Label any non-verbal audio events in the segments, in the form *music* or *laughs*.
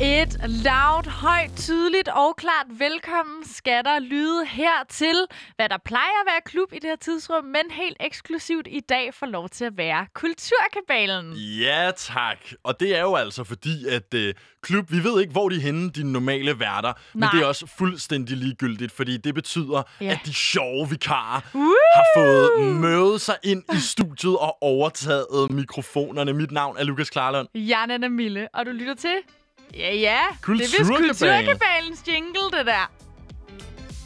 Et loud, højt, tydeligt og klart velkommen skal der lyde her til, hvad der plejer at være klub i det her tidsrum, men helt eksklusivt i dag får lov til at være Kulturkabalen. Ja, tak. Og det er jo altså fordi, at uh, klub, vi ved ikke, hvor de er henne, de normale værter. Men Nej. det er også fuldstændig ligegyldigt, fordi det betyder, Ja. at de sjove vikarer Woo! har fået mødet sig ind i studiet og overtaget mikrofonerne. Mit navn er Lukas Klarlund. Jeg er Nana Mille, og du lytter til... Ja, ja. Det er vist Kulturkabalen. Kulturkabalens jingle, det der.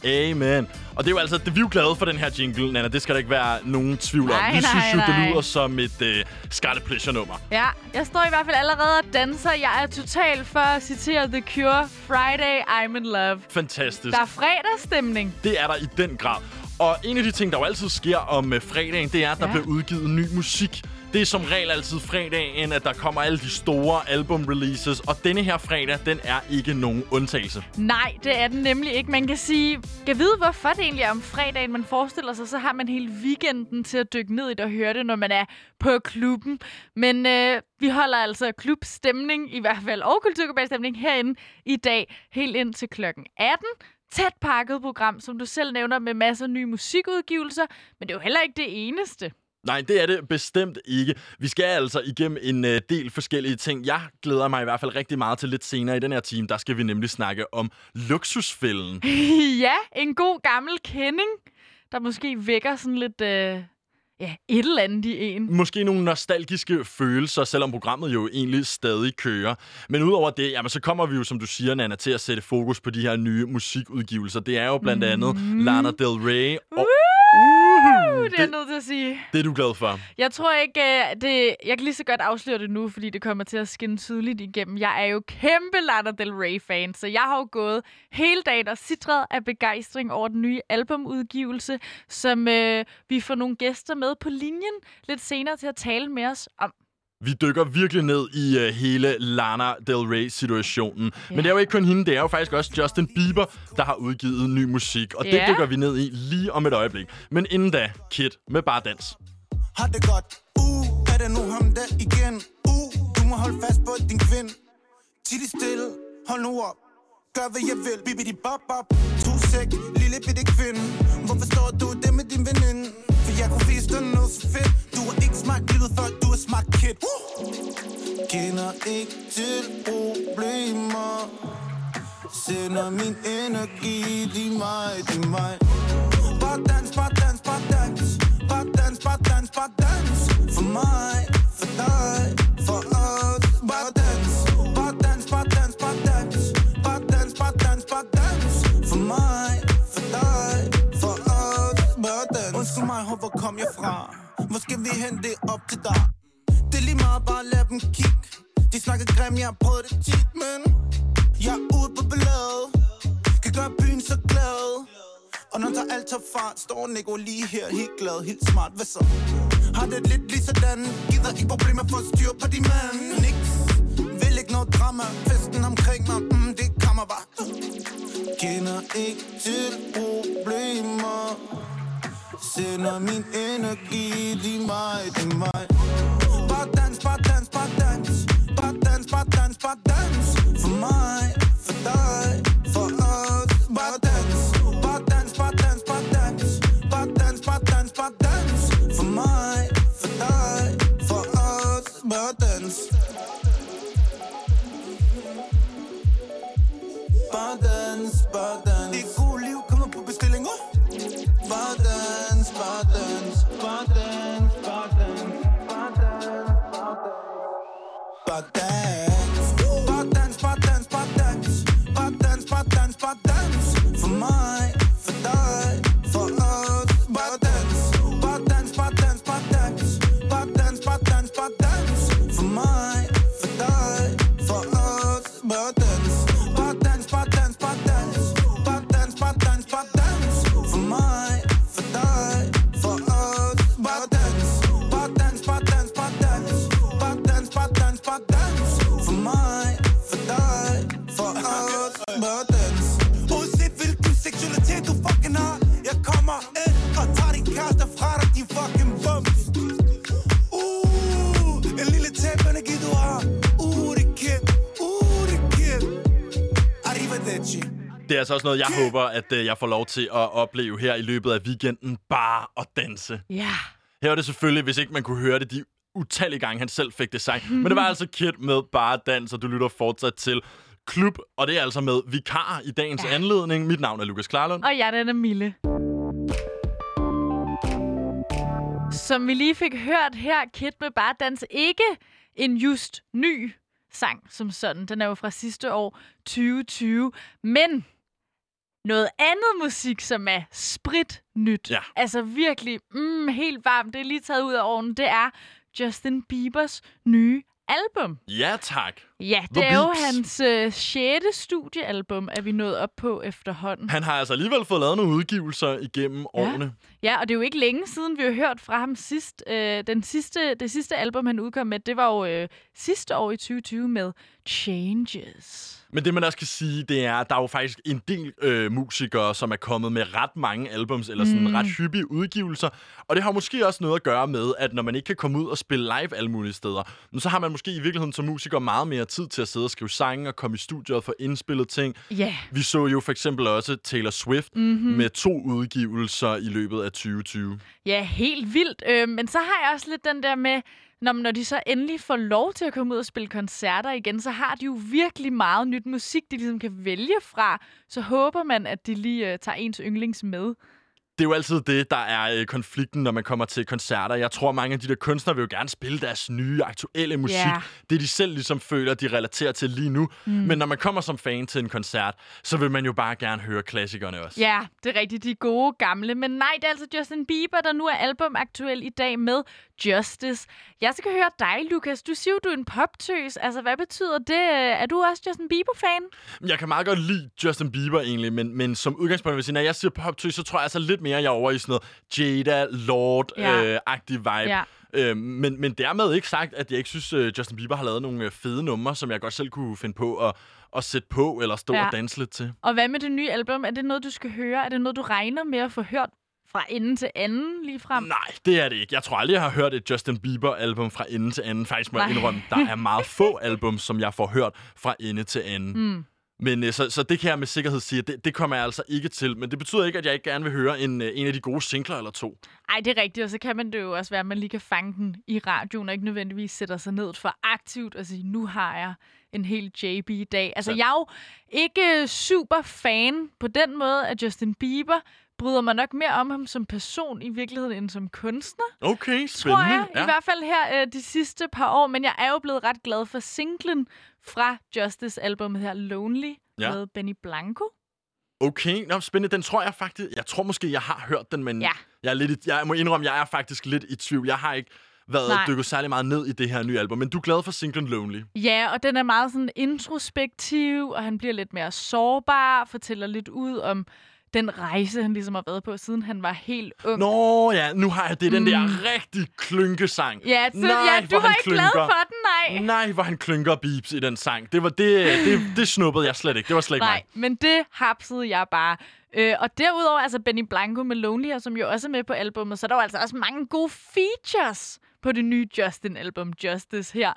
Amen. Og det er jo altså, det, vi er jo glade for den her jingle, Nana. Det skal der ikke være nogen tvivl om. Nej, Vi nej, synes jo, det lyder som et uh, Scarlet Pleasure-nummer. Ja, jeg står i hvert fald allerede og danser. Jeg er total for at citere The Cure. Friday, I'm in love. Fantastisk. Der er fredagsstemning. Det er der i den grad. Og en af de ting, der jo altid sker om øh, fredagen, det er, at der Ja. bliver udgivet ny musik. Det er som regel altid fredagen, at der kommer alle de store album-releases. Og denne her fredag, den er ikke nogen undtagelse. Nej, det er den nemlig ikke. Man kan sige, kan vide, hvorfor det egentlig er om fredagen, man forestiller sig, så har man hele weekenden til at dykke ned i det og høre det, når man er på klubben. Men øh, vi holder altså klubstemning, i hvert fald, og kulturkabalstemning herinde i dag, helt ind til klokken 18. Tæt pakket program, som du selv nævner, med masser af nye musikudgivelser. Men det er jo heller ikke det eneste. Nej, det er det bestemt ikke. Vi skal altså igennem en øh, del forskellige ting. Jeg glæder mig i hvert fald rigtig meget til lidt senere i den her time. Der skal vi nemlig snakke om luksusfælden. *laughs* ja, en god gammel kending, der måske vækker sådan lidt... Øh, ja, et eller andet i en. Måske nogle nostalgiske følelser, selvom programmet jo egentlig stadig kører. Men udover det, jamen, så kommer vi jo, som du siger, Nana, til at sætte fokus på de her nye musikudgivelser. Det er jo blandt andet Lana Del Rey og... Uh, det er jeg det, nødt til at sige. det er du glad for. Jeg tror ikke, øh, det, jeg kan lige så godt afsløre det nu, fordi det kommer til at skinne tydeligt igennem. Jeg er jo kæmpe Lana Del Rey-fan, så jeg har jo gået hele dagen og sidret af begejstring over den nye albumudgivelse, som øh, vi får nogle gæster med på linjen lidt senere til at tale med os om. Vi dykker virkelig ned i uh, hele Lana Del Rey-situationen. Ja. Men det er jo ikke kun hende, det er jo faktisk også Justin Bieber, der har udgivet ny musik. Og det Ja. dykker vi ned i lige om et øjeblik. Men inden da, Kid med bare dans. Har det godt, uh, er det nu ham der igen? Uh, du må holde fast på din kvinde. Tid stille, hold nu op. Gør hvad jeg vil, bibidi bop bop. To sæk, lille bitte kvinde. Hvorfor står du det med din veninde? For jeg kunne vise dig noget så fedt. Du er ikke smart hos mig, kid. Uh! Kender ikke til problemer. Sender min energi, de mig, de mig. Bare dans, bare dans, bare dans Bare dans, bare dans, bare dans For mig, for dig, for os Bare dans, bare dans, bare dans, bare dans Bare dans, bare dans, bare dans For mig, for dig, for os Bare dans Undskyld mig, hvor kom jeg fra? Hvor skal vi hen, det op til dig det er lige meget, bare lad dem kigge De snakker grim, jeg har prøvet det tit, men Jeg er ude på ballade Kan gøre byen så glad og når der alt tager fart, står Nico lige her helt glad, helt smart. Hvad så? Har det lidt lige sådan, gider ikke problemer for at styre på de mand. Niks, vil ikke noget drama, festen omkring mig, mm, det kommer bare. Kender ikke til problemer, sender min energi, de mig, de mig. Bare dans, bare dans, bare dans, bare dans, bare dans, bare dans. For mig, for dig, altså også noget, jeg håber, at øh, jeg får lov til at opleve her i løbet af weekenden. Bare at danse. Ja. Her er det selvfølgelig, hvis ikke man kunne høre det, de utallige gange, han selv fik det sagt. Men det var altså Kid med Bare Dans, og du lytter fortsat til Klub. Og det er altså med vikar i dagens ja. anledning. Mit navn er Lukas Klarlund. Og jeg den er Mille. Som vi lige fik hørt her, Kid med Bare Dans, ikke en just ny sang som sådan. Den er jo fra sidste år, 2020. Men noget andet musik, som er sprit nyt. Ja. Altså virkelig mm, helt varmt. Det er lige taget ud af ovnen. Det er Justin Biebers nye album. Ja, tak. Ja, det The er jo Beeps. hans øh, sjette studiealbum, er vi nået op på efterhånden. Han har altså alligevel fået lavet nogle udgivelser igennem Ja. årene. Ja, og det er jo ikke længe siden, vi har hørt fra ham sidst. Øh, den sidste, det sidste album, han udkom med, det var jo øh, sidste år i 2020 med Changes. Men det, man også kan sige, det er, at der er jo faktisk en del øh, musikere, som er kommet med ret mange albums, eller sådan mm. ret hyppige udgivelser. Og det har måske også noget at gøre med, at når man ikke kan komme ud og spille live alle mulige steder, så har man måske i virkeligheden som musiker meget mere tid til at sidde og skrive sange og komme i studiet og få indspillet ting. Ja, Vi så jo for eksempel også Taylor Swift mm-hmm. med to udgivelser i løbet af 2020. ja helt vildt. Øh, men så har jeg også lidt den der med, når, når de så endelig får lov til at komme ud og spille koncerter igen, så har de jo virkelig meget nyt musik, de ligesom kan vælge fra. Så håber man, at de lige øh, tager ens yndlings med. Det er jo altid det, der er øh, konflikten, når man kommer til koncerter. Jeg tror, mange af de der kunstnere vil jo gerne spille deres nye, aktuelle musik. Ja. Det, de selv ligesom føler, de relaterer til lige nu. Mm. Men når man kommer som fan til en koncert, så vil man jo bare gerne høre klassikerne også. Ja, det er rigtigt. De gode gamle. Men nej, det er altså Justin Bieber, der nu er albumaktuel i dag med Justice. Jeg skal høre dig, Lukas. Du siger du er en poptøs. Altså, hvad betyder det? Er du også Justin Bieber-fan? Jeg kan meget godt lide Justin Bieber egentlig, men, men som udgangspunkt, hvis når jeg siger poptøj, så tror jeg altså lidt mere, jeg er over i sådan noget Jada, Lord-agtig øh, vibe. Ja. Øh, men, men dermed ikke sagt, at jeg ikke synes, uh, Justin Bieber har lavet nogle øh, fede numre, som jeg godt selv kunne finde på at, at sætte på, eller stå Ja. og danse lidt til. Og hvad med det nye album? Er det noget, du skal høre? Er det noget, du regner med at få hørt fra ende til anden lige frem? Nej, det er det ikke. Jeg tror aldrig, jeg har hørt et Justin Bieber-album fra ende til anden. Faktisk må jeg indrømme, der er meget *laughs* få album, som jeg får hørt fra ende til anden. Mm. Men øh, så, så det kan jeg med sikkerhed sige, at det, det kommer jeg altså ikke til. Men det betyder ikke, at jeg ikke gerne vil høre en, øh, en af de gode singler eller to. Ej, det er rigtigt, og så kan man det jo også være, at man lige kan fange den i radioen, og ikke nødvendigvis sætter sig ned for aktivt og sige, nu har jeg en hel JB i dag. Altså, Så- jeg er jo ikke super fan på den måde af Justin Bieber, bryder mig nok mere om ham som person i virkeligheden, end som kunstner, Okay, tror spændende. jeg. I hvert fald her øh, de sidste par år, men jeg er jo blevet ret glad for singlen fra Justice-albumet her, Lonely, Ja. med Benny Blanco. Okay, Nå, spændende. Den tror jeg faktisk... Jeg tror måske, jeg har hørt den, men Ja. jeg, er lidt, jeg må indrømme, jeg er faktisk lidt i tvivl. Jeg har ikke været Nej. dykket særlig meget ned i det her nye album. Men du er glad for singlen Lonely. Ja, og den er meget sådan introspektiv, og han bliver lidt mere sårbar, fortæller lidt ud om den rejse, han ligesom har været på, siden han var helt ung. Nå ja, nu har jeg det. Den der rigtig klynkesang. Mm. Ja, så, Nej, ja, du var ikke glad for den, nej. Nej, hvor han klynker beeps i den sang. Det, var det, det, det snuppede jeg slet ikke. Det var slet ikke Nej, mig. men det hapsede jeg bare. Øh, og derudover, altså Benny Blanco med Lonely her, som jo også er med på albummet, så er der jo altså også mange gode features på det nye Justin-album Justice her.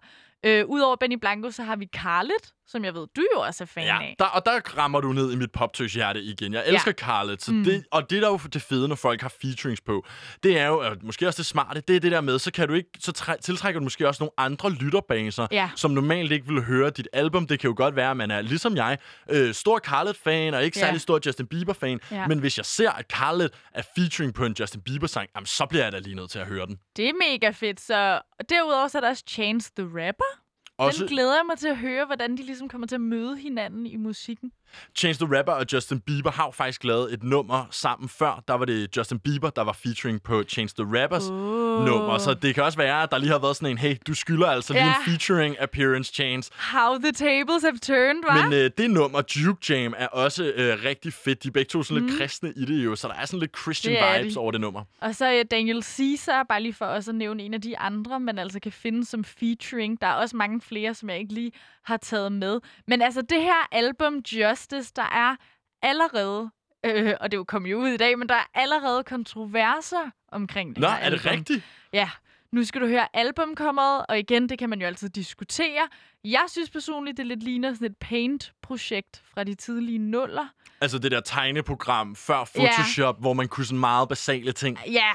Øh, Udover Benny Blanco, så har vi Carlet, som jeg ved, du jo også er fan Ja, af. der, og der rammer du ned i mit poptøs-hjerte igen. Jeg elsker ja. Carlet, så mm. det, og det der er jo det fede, når folk har featurings på, det er jo, og måske også det smarte, det er det der med, så kan du ikke, så træ, tiltrækker du måske også nogle andre lytterbaser, Ja. som normalt ikke vil høre dit album. Det kan jo godt være, at man er, ligesom jeg, øh, stor Carlet-fan, og ikke Ja. særlig stor Justin Bieber-fan, Ja. men hvis jeg ser, at Carlet er featuring på en Justin Bieber-sang, jamen, så bliver jeg da lige nødt til at høre den. Det er mega fedt. Så og derudover så er der også Chance the Rapper. Også, Den glæder jeg mig til at høre, hvordan de ligesom kommer til at møde hinanden i musikken. Chance the Rapper og Justin Bieber har jo faktisk lavet et nummer sammen før. Der var det Justin Bieber, der var featuring på Chance the Rappers Oh. nummer. Så det kan også være, at der lige har været sådan en, hey, du skylder altså lige Ja. en featuring appearance Chance. How the tables have turned, hva'? Men øh, det nummer, Duke Jam, er også øh, rigtig fedt. De er begge to sådan lidt kristne i det jo, så der er sådan lidt Christian Mm. Det vibes de. over det nummer. Og så er Daniel Caesar, bare lige for også at nævne en af de andre, man altså kan finde som featuring. Der er også mange flere, som jeg ikke lige har taget med. Men altså det her album Justice, der er allerede, øh, og det jo kommet jo ud i dag, men der er allerede kontroverser omkring det Nå, her er det album. rigtigt? Ja. Nu skal du høre albumcoveret, og igen, det kan man jo altid diskutere. Jeg synes personligt, det lidt ligner sådan et paint-projekt fra de tidlige nuller. Altså det der tegneprogram før Photoshop, ja. hvor man kunne sådan meget basale ting. Ja,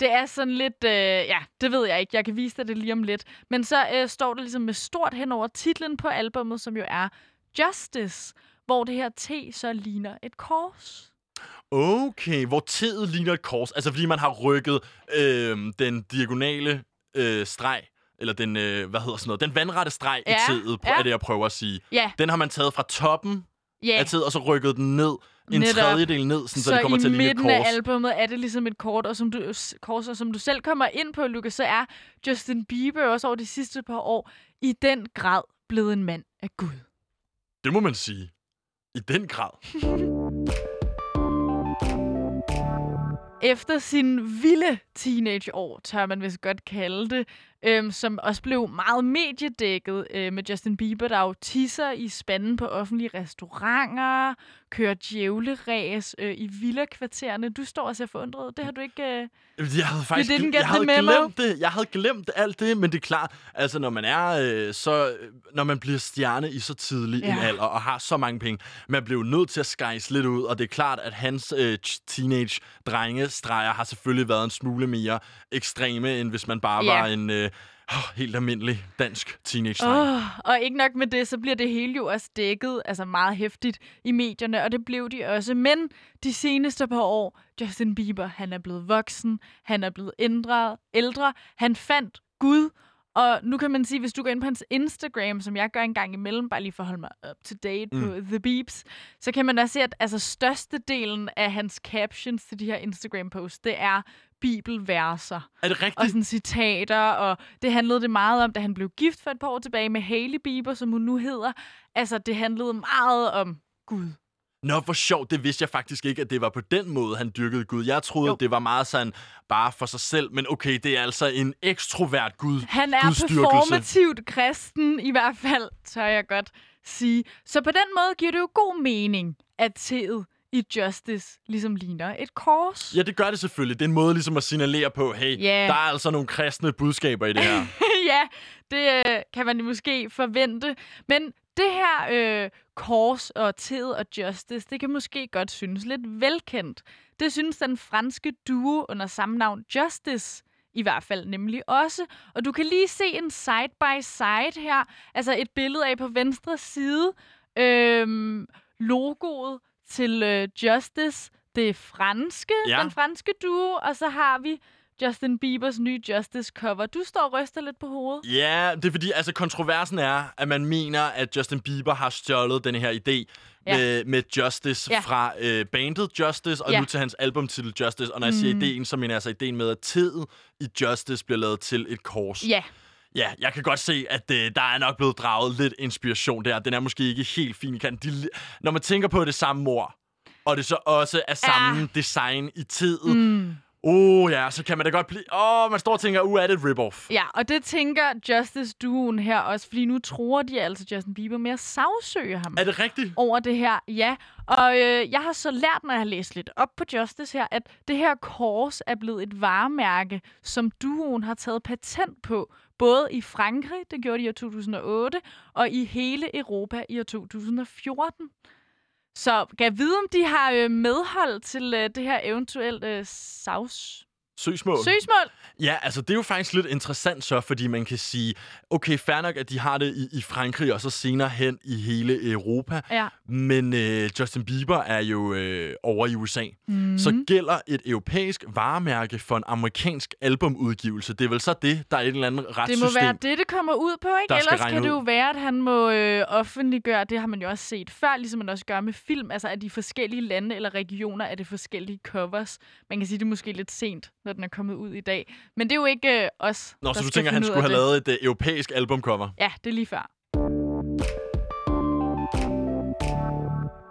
det er sådan lidt... Øh, ja, det ved jeg ikke. Jeg kan vise dig det lige om lidt. Men så øh, står der ligesom med stort hen over titlen på albummet, som jo er Justice, hvor det her T så ligner et kors. Okay, hvor T'et ligner et kors. Altså fordi man har rykket øh, den diagonale øh, streg, eller den, øh, hvad hedder sådan noget, den vandrette streg Ja, i T'et, ja. er det, jeg prøver at sige. Ja, Den har man taget fra toppen ja. af T'et, og så rykket den ned, en Netop. tredjedel ned, sådan, så, så det kommer i til at ligne et midten kors. af albumet er det ligesom et kort, og som du, kors, og som du selv kommer ind på, Lukas, så er Justin Bieber også over de sidste par år i den grad blevet en mand af Gud. Det må man sige. I den grad. Efter sin vilde teenageår, tør man vist godt kalde det, øhm, som også blev meget mediedækket øh, med Justin Bieber, der jo tisser i spanden på offentlige restauranter, kører djævleræs øh, i villa-kvartererne. Du står og ser forundret. Det har du ikke... Øh... Jeg havde faktisk get jeg havde glemt det. Jeg havde glemt alt det, men det er klart, altså når man er øh, så når man bliver stjerne i så tidlig Ja. en alder og har så mange penge, man bliver nødt til at skejse lidt ud, og det er klart, at hans øh, teenage drengestreger har selvfølgelig været en smule mere ekstreme, end hvis man bare Ja. var en øh, oh, helt almindelig dansk teenage. Oh, og ikke nok med det, så bliver det hele jo også dækket altså meget hæftigt i medierne, og det blev de også. Men de seneste par år, Justin Bieber, han er blevet voksen, han er blevet ændret, ældre, han fandt Gud, og nu kan man sige, hvis du går ind på hans Instagram, som jeg gør en gang imellem, bare lige for at holde mig up to date mm. på The Beeps, så kan man da se, at altså, størstedelen af hans captions til de her Instagram-posts, det er bibelverser Er det og rigtigt? sådan citater, og det handlede det meget om, da han blev gift for et par år tilbage med Hailey Bieber, som hun nu hedder. Altså, det handlede meget om Gud. Nå, hvor sjovt. Det vidste jeg faktisk ikke, at det var på den måde, han dyrkede Gud. Jeg troede, Jo. det var meget sådan bare for sig selv. Men okay, det er altså en ekstrovert Gud. Han er performativt kristen, i hvert fald, tør jeg godt sige. Så på den måde giver det jo god mening, at teet i Justice ligesom ligner et kors. Ja, det gør det selvfølgelig. Det er en måde ligesom at signalere på, hey, Ja. der er altså nogle kristne budskaber i det her. *laughs* ja, det øh, kan man måske forvente. Men det her øh, kors og tid og justice, det kan måske godt synes lidt velkendt. Det synes den franske duo under samme navn Justice i hvert fald nemlig også. Og du kan lige se en side by side her, altså et billede af på venstre side, øhm, logoet til øh, Justice, det franske, ja. den franske duo, og så har vi Justin Biebers nye Justice cover. Du står og ryster lidt på hovedet. ja, det er fordi, altså kontroversen er, at man mener, at Justin Bieber har stjålet den her idé Ja. med, med Justice Ja. fra øh, bandet Justice, og Ja. nu til hans albumtitel Justice. Og når jeg siger Mm. ideen, så mener jeg altså ideen med, at tid i Justice bliver lavet til et kors. Ja, Ja, jeg kan godt se, at øh, der er nok blevet draget lidt inspiration der. Den er måske ikke helt fin i kanten. De, når man tænker på det samme ord, og det så også er samme design i tiden, mm. Oh ja, så kan man da godt blive... Åh, oh, man står og tænker, uh, er det et rip-off? ja, og det tænker Justice-duoen her også, fordi nu tror de altså Justin Bieber med at sagsøge ham. Er det rigtigt? over det her, ja. Og øh, jeg har så lært, når jeg har læst lidt op på Justice her, at det her kors er blevet et varemærke, som duoen har taget patent på, både i Frankrig, det gjorde de i år 2008, og i hele Europa i år 2014. Så kan jeg vide, om de har øh, medhold til øh, det her eventuelt øh, savs? Søgsmål. søgsmål? Ja, altså det er jo faktisk lidt interessant så, fordi man kan sige, okay, fair nok, at de har det i, i Frankrig, og så senere hen i hele Europa. Ja. Men øh, Justin Bieber er jo øh, over i USA. Mm. Så gælder et europæisk varemærke for en amerikansk albumudgivelse. Det er vel så det, der er et eller andet Det retssystem. må være det, det kommer ud på, ikke? Ellers kan det jo ud. være, at han må øh, offentliggøre, det har man jo også set før, ligesom man også gør med film, altså at de forskellige lande eller regioner er det forskellige covers. Man kan sige, det er måske lidt sent, når den er kommet ud i dag. Men det er jo ikke øh, os, Nå, så du tænker, han skulle have det. lavet et øh, europæisk albumcover? Ja, det er lige før.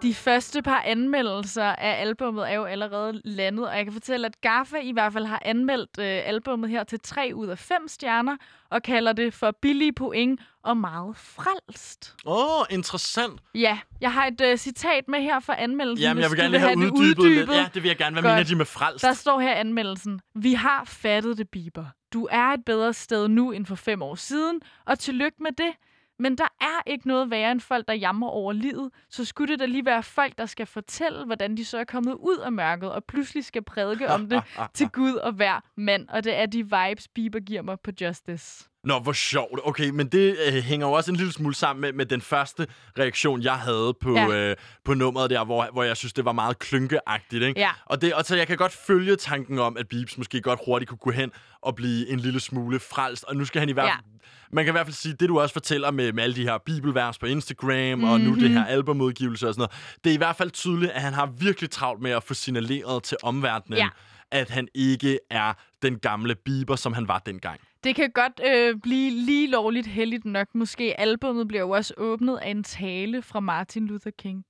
De første par anmeldelser af albummet er jo allerede landet, og jeg kan fortælle, at Gaffa i hvert fald har anmeldt øh, albummet her til 3 ud af 5 stjerner, og kalder det for billige point og meget frelst. Åh, oh, interessant. Ja, jeg har et øh, citat med her fra anmeldelsen, Jamen, jeg vil gerne lige have det uddybet, lidt. Ja, det vil jeg gerne. Hvad Godt. mener de med frelst? Der står her anmeldelsen, vi har fattet det, Bieber. du er et bedre sted nu end for fem år siden, og tillykke med det. Men der er ikke noget værre end folk, der jammer over livet. Så skulle det da lige være folk, der skal fortælle, hvordan de så er kommet ud af mørket, og pludselig skal prædike om det *laughs* til Gud og hver mand. Og det er de vibes, Bieber giver mig på Justice. Nå, hvor sjovt. Okay, men det øh, hænger jo også en lille smule sammen med, med den første reaktion, jeg havde på, Ja. øh, på nummeret der, hvor, hvor jeg synes, det var meget klynkeagtigt. Ikke? Ja. Og, det, og så jeg kan godt følge tanken om, at Beeps måske godt hurtigt kunne gå hen og blive en lille smule frelst. Og nu skal han i hvert Ja. fald... Man kan i hvert fald sige, det du også fortæller med, med alle de her bibelvers på Instagram, mm-hmm. og nu det her albumudgivelse og sådan noget, det er i hvert fald tydeligt, at han har virkelig travlt med at få signaleret til omverdenen, Ja. At han ikke er den gamle Bieber, som han var dengang. Det kan godt øh, blive lige lovligt heldigt nok. Måske albummet bliver jo også åbnet af en tale fra Martin Luther King.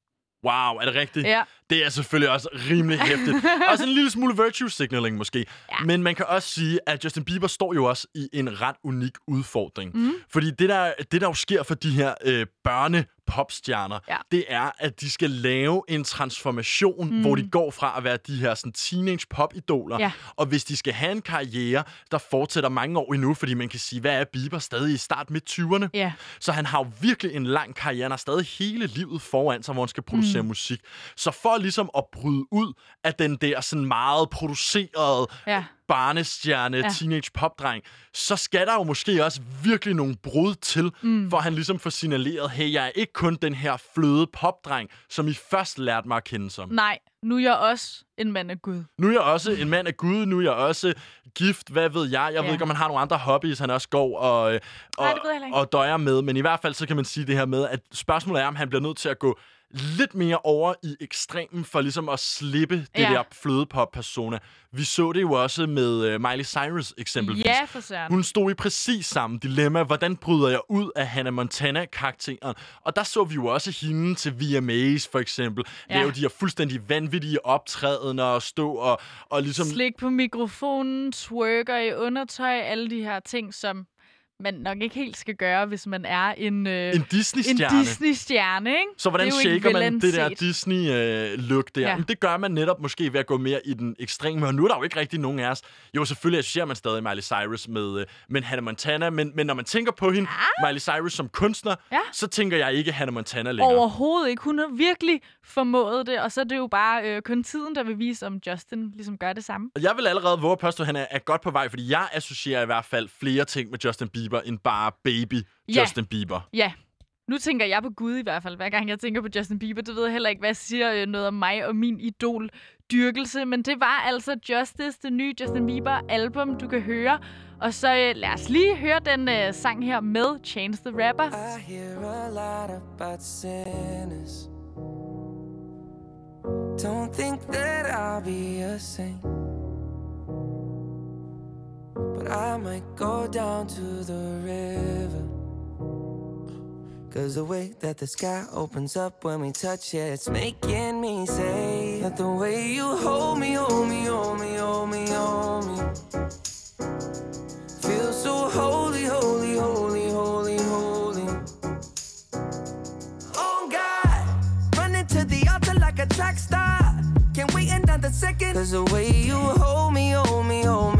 Wow, er det rigtigt? Ja. Det er selvfølgelig også rimelig hæftigt. *laughs* også en lille smule virtue signaling måske. Ja. Men man kan også sige, at Justin Bieber står jo også i en ret unik udfordring. Mm. Fordi det der, det, der jo sker for de her øh, børne popstjerner, Ja. det er, at de skal lave en transformation, mm. hvor de går fra at være de her sådan, teenage pop-idoler, Ja. og hvis de skal have en karriere, der fortsætter mange år endnu, fordi man kan sige, hvad er Bieber stadig i start midt 20'erne? Ja. Så han har jo virkelig en lang karriere. Han har stadig hele livet foran sig, hvor han skal producere mm. musik. Så for ligesom at bryde ud af den der sådan meget producerede Ja. Barnestjerne, ja. Teenage popdreng, så skal der jo måske også virkelig nogle brud til, mm. for han ligesom får signaleret, hey, jeg er ikke kun den her fløde popdreng, som I først lærte mig at kende som. Nej, nu er jeg også en mand af Gud. Nu er jeg også en mand af Gud, nu er jeg også gift, hvad ved jeg. Jeg Ja. ved ikke, om han har nogle andre hobbies, han også går og, og, Nej, og døjer med. Men i hvert fald, så kan man sige det her med, at spørgsmålet er, om han bliver nødt til at gå lidt mere over i ekstremen for ligesom at slippe det Ja. der flødepop-persona. Vi så det jo også med øh, Miley Cyrus eksempelvis. Ja, for søren. Hun stod i præcis samme dilemma. Hvordan bryder jeg ud af Hannah Montana-karakteren? Og der så vi jo også hende til VMAs, for eksempel. Ja. Lave de her fuldstændig vanvittige optrædener og stå og, og ligesom... Slik på mikrofonen, twerker i undertøj, alle de her ting, som man nok ikke helt skal gøre, hvis man er en, øh, En Disney-stjerne. en Disney-stjerne, ikke? Så hvordan er shaker man det der. Disney-look der? Ja. Ja. Det gør man netop måske ved at gå mere i den ekstreme. Og nu er der jo ikke rigtig nogen af os. Jo, selvfølgelig associerer man stadig Miley Cyrus med, øh, med Hannah Montana. Men, men når man tænker på hende, Miley Cyrus som kunstner, Ja. så tænker jeg ikke Hannah Montana længere. Overhovedet ikke. Hun har virkelig formået det, og så er det jo bare øh, kun tiden, der vil vise, om Justin ligesom gør det samme. Jeg vil allerede våge at påstå, at han er, er godt på vej, fordi jeg associerer i hvert fald flere ting med Justin Bieber, end bare baby Ja. Justin Bieber. Ja, nu tænker jeg på Gud i hvert fald, hver gang jeg tænker på Justin Bieber. Det ved jeg heller ikke, hvad siger øh, noget om mig og min idol dyrkelse, men det var altså Justice, det nye Justin Bieber album, du kan høre. Og så øh, lad os lige høre den øh, sang her med Chance the Rapper. I hear a lot about sinners. Don't think that I'll be a saint. But I might go down to the river. Cause the way that the sky opens up when we touch it, it's making me say that the way you hold me, hold me, hold me, hold me, hold me. Feel so holy, holy, holy, holy, holy. Oh God, running to the altar like a track star. Can't wait another second. Cause the way you hold me, hold me, hold me,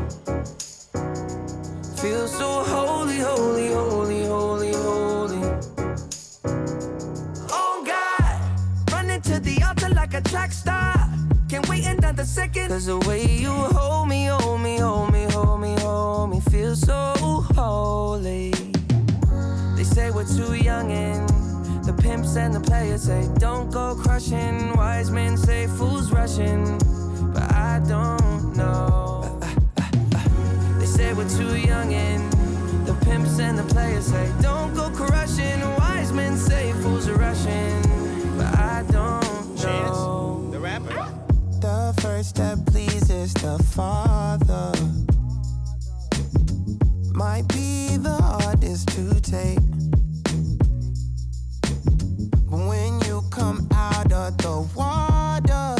Feel so holy, holy, holy, holy, holy. Oh God, running to the altar like a track star. Can't wait another second. Cause the way you hold me, hold me, hold me, hold me, hold me, feel so holy. They say we're too young and the pimps and the players say don't go crushing. Wise men say fools rushing, and the players say, Don't go crushing. Wise men say fools are rushing, but I don't Chance, know. the rapper. The first step pleases the Father might be the hardest to take. But when you come out of the water,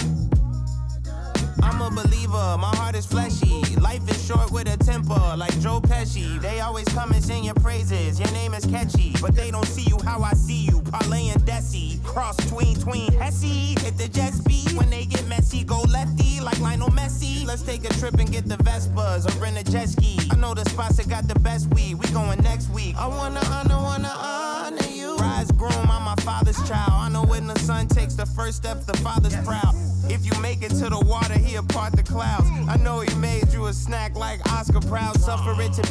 I'm a believer. My heart is fleshy. Life is short with a temper, like Joe Pesci. They always come and sing your praises, your name is catchy. But they don't see you how I see you, Parlay and Desi. Cross tween, tween, Hesse. Hit the jet speed, when they get messy, go lefty, like Lionel Messi. Let's take a trip and get the Vespas or rent a jet ski. I know the spots that got the best weed, we going next week. I wanna honor, wanna honor you. Rise groom, I'm my father's child. I know when the son takes the first step, the father's proud. If you make it to the water, he'll part the clouds. I know he made you a snack like Oscar Proud. Suffer it to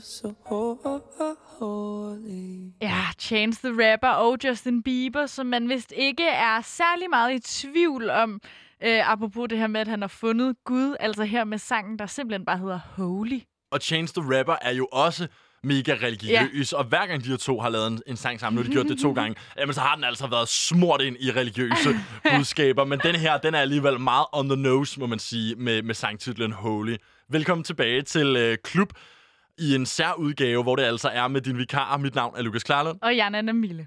so holy. Ja, Chance the Rapper og Justin Bieber, som man vist ikke er særlig meget i tvivl om. Øh, apropos det her med, at han har fundet Gud, altså her med sangen, der simpelthen bare hedder Holy. Og Chance the Rapper er jo også mega religiøs, ja. og hver gang de her to har lavet en, en sang sammen, nu har de gjort det to *laughs* gange, jamen så har den altså været smurt ind i religiøse *laughs* budskaber. Men den her, den er alligevel meget on the nose, må man sige, med, med sangtitlen Holy. Velkommen tilbage til øh, Klub i en særudgave, hvor det altså er med din vikar. Mit navn er Lukas Klarlund. Og Jan Anna Mille.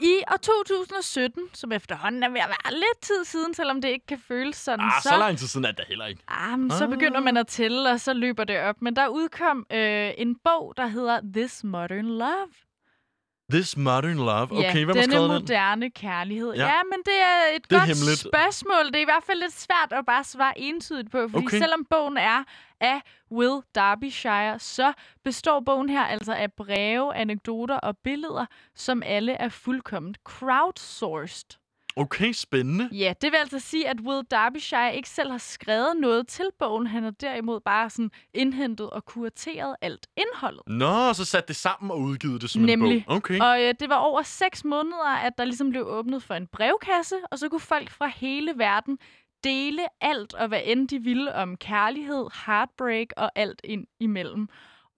I år 2017, som efterhånden er ved at være lidt tid siden, selvom det ikke kan føles sådan, Ah, så lang tid siden er det heller ikke. Ah, men så begynder man at tælle, og så løber det op. Men der udkom øh, en bog, der hedder This Modern Love. This Modern Love. Okay, ja, hvem har denne skrevet den? moderne kærlighed. Ja. Ja. men det er et Det er godt hemmeligt. spørgsmål. Det er i hvert fald lidt svært at bare svare entydigt på, fordi okay. selvom bogen er af Will Derbyshire, så består bogen her altså af breve, anekdoter og billeder, som alle er fuldkommen crowdsourced. Okay, spændende. Ja, det vil altså sige, at Will Derbyshire ikke selv har skrevet noget til bogen. Han har derimod bare sådan indhentet og kurateret alt indholdet. Nå, så satte det sammen og udgivet det som Nemlig. en bog. Okay. Og øh, det var over seks måneder, at der ligesom blev åbnet for en brevkasse, og så kunne folk fra hele verden dele alt, og hvad end de ville om kærlighed, heartbreak og alt ind imellem.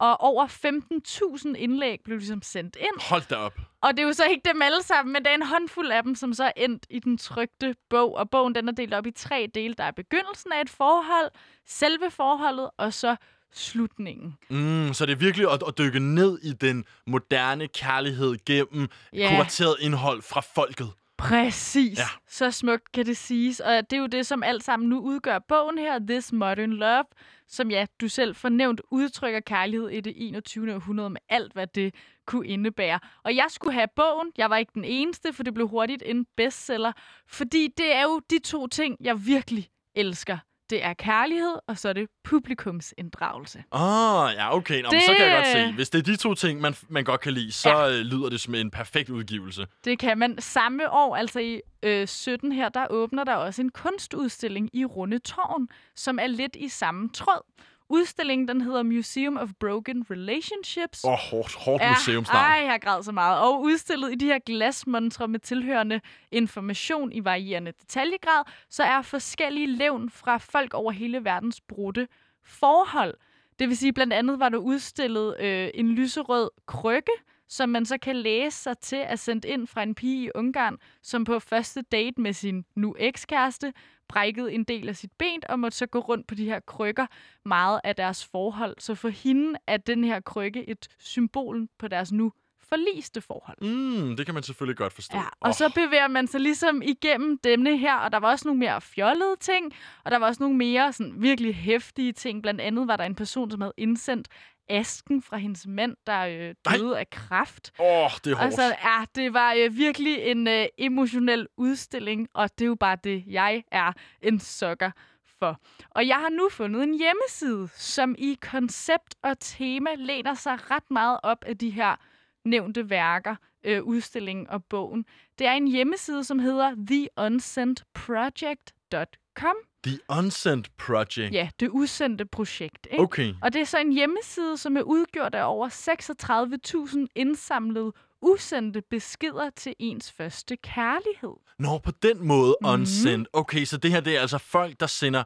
Og over 15.000 indlæg blev ligesom sendt ind. Hold da op. Og det er jo så ikke dem alle sammen, men der er en håndfuld af dem, som så er endt i den trygte bog. Og bogen den er delt op i tre dele. Der er begyndelsen af et forhold, selve forholdet, og så slutningen. Mm, så det er virkelig at, at dykke ned i den moderne kærlighed gennem Ja. kurateret indhold fra folket. Præcis. Ja. Så smukt kan det siges. Og det er jo det, som alt sammen nu udgør bogen her, This Modern Love, som ja, du selv fornævnt udtrykker kærlighed i det 21. århundrede med alt, hvad det kunne indebære. Og jeg skulle have bogen. Jeg var ikke den eneste, for det blev hurtigt en bestseller. Fordi det er jo de to ting, jeg virkelig elsker. Det er kærlighed, og så er det publikumsinddragelse. Åh, oh, ja, okay. Nå, det... Så kan jeg godt se. Hvis det er de to ting, man, man godt kan lide, så ja. lyder det som en perfekt udgivelse. Det kan man. Samme år, altså i øh, 17 her, der åbner der også en kunstudstilling i Runde Tårn, som er lidt i samme tråd. Udstillingen, den hedder Museum of Broken Relationships. Åh, oh, hårdt, hårdt Ja, museumsnavn. Ej, jeg har grædet så meget. Og udstillet i de her glasmontre med tilhørende information i varierende detaljegrad, så er forskellige levn fra folk over hele verdens brudte forhold. Det vil sige, blandt andet var der udstillet øh, en lyserød krykke, som man så kan læse sig til at sendt ind fra en pige i Ungarn, som på første date med sin nu ekskæreste brækkede en del af sit ben og måtte så gå rundt på de her krykker meget af deres forhold. Så for hende er den her krykke et symbol på deres nu forliste forhold. Mm, det kan man selvfølgelig godt forstå. Ja, og Åh, så bevæger man sig ligesom igennem denne her, og der var også nogle mere fjollede ting, og der var også nogle mere sådan, virkelig hæftige ting. Blandt andet var der en person, som havde indsendt asken fra hendes mand, der øh, Nej. døde af kræft. Åh, det er hårdt. Altså, ja, det var øh, virkelig en øh, emotionel udstilling, og det er jo bare det, jeg er en sukker for. Og jeg har nu fundet en hjemmeside, som i koncept og tema læner sig ret meget op af de her nævnte værker, øh, udstillingen og bogen. Det er en hjemmeside, som hedder usendt.com. The Unsent Project. Ja, det usendte projekt. Ikke? Okay. Og det er så en hjemmeside, som er udgjort af over 36.000 indsamlede usendte beskeder til ens første kærlighed. Nå, på den måde Mhm. unsent. Okay, så det her det er altså folk, der sender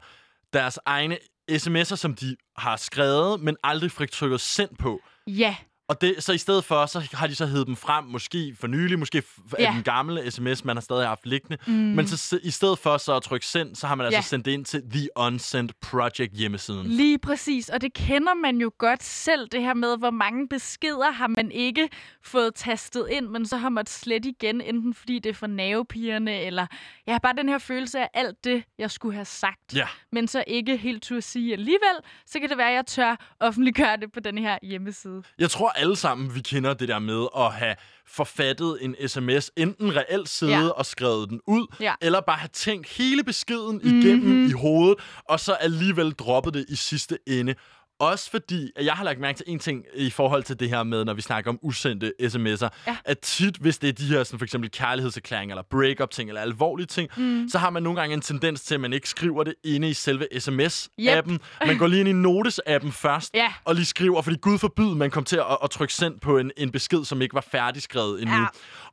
deres egne sms'er, som de har skrevet, men aldrig fik trykket send på. Ja, Og det, så i stedet for, så har de så hævet dem frem, måske for nylig, måske af Ja. den gamle sms, man har stadig haft liggende. Mm. Men så, i stedet for så at trykke send, så har man altså Ja. sendt det ind til The Unsent Project hjemmesiden. Lige præcis, og det kender man jo godt selv, det her med, hvor mange beskeder har man ikke fået tastet ind, men så har man slet igen, enten fordi det er for nervepigerne, eller jeg har bare den her følelse af alt det, jeg skulle have sagt, Ja. men så ikke helt turde sige alligevel, så kan det være, at jeg tør offentliggøre det på den her hjemmeside. Jeg tror alle sammen, vi kender det der med at have forfattet en sms, enten reelt siddet Ja. og skrevet den ud, Ja. eller bare have tænkt hele beskeden igennem Mhm. i hovedet, og så alligevel droppet det i sidste ende. Også fordi, at jeg har lagt mærke til en ting i forhold til det her med, når vi snakker om usendte sms'er, Ja. at tit, hvis det er de her sådan for eksempel kærlighedserklæringer, eller break-up-ting, eller alvorlige ting, mm. så har man nogle gange en tendens til, at man ikke skriver det inde i selve sms-appen. Man går lige ind i Notes-appen først, Ja. og lige skriver, fordi Gud forbyde, man kom til at, at trykke send på en, en besked, som ikke var færdigskrevet endnu. Ja.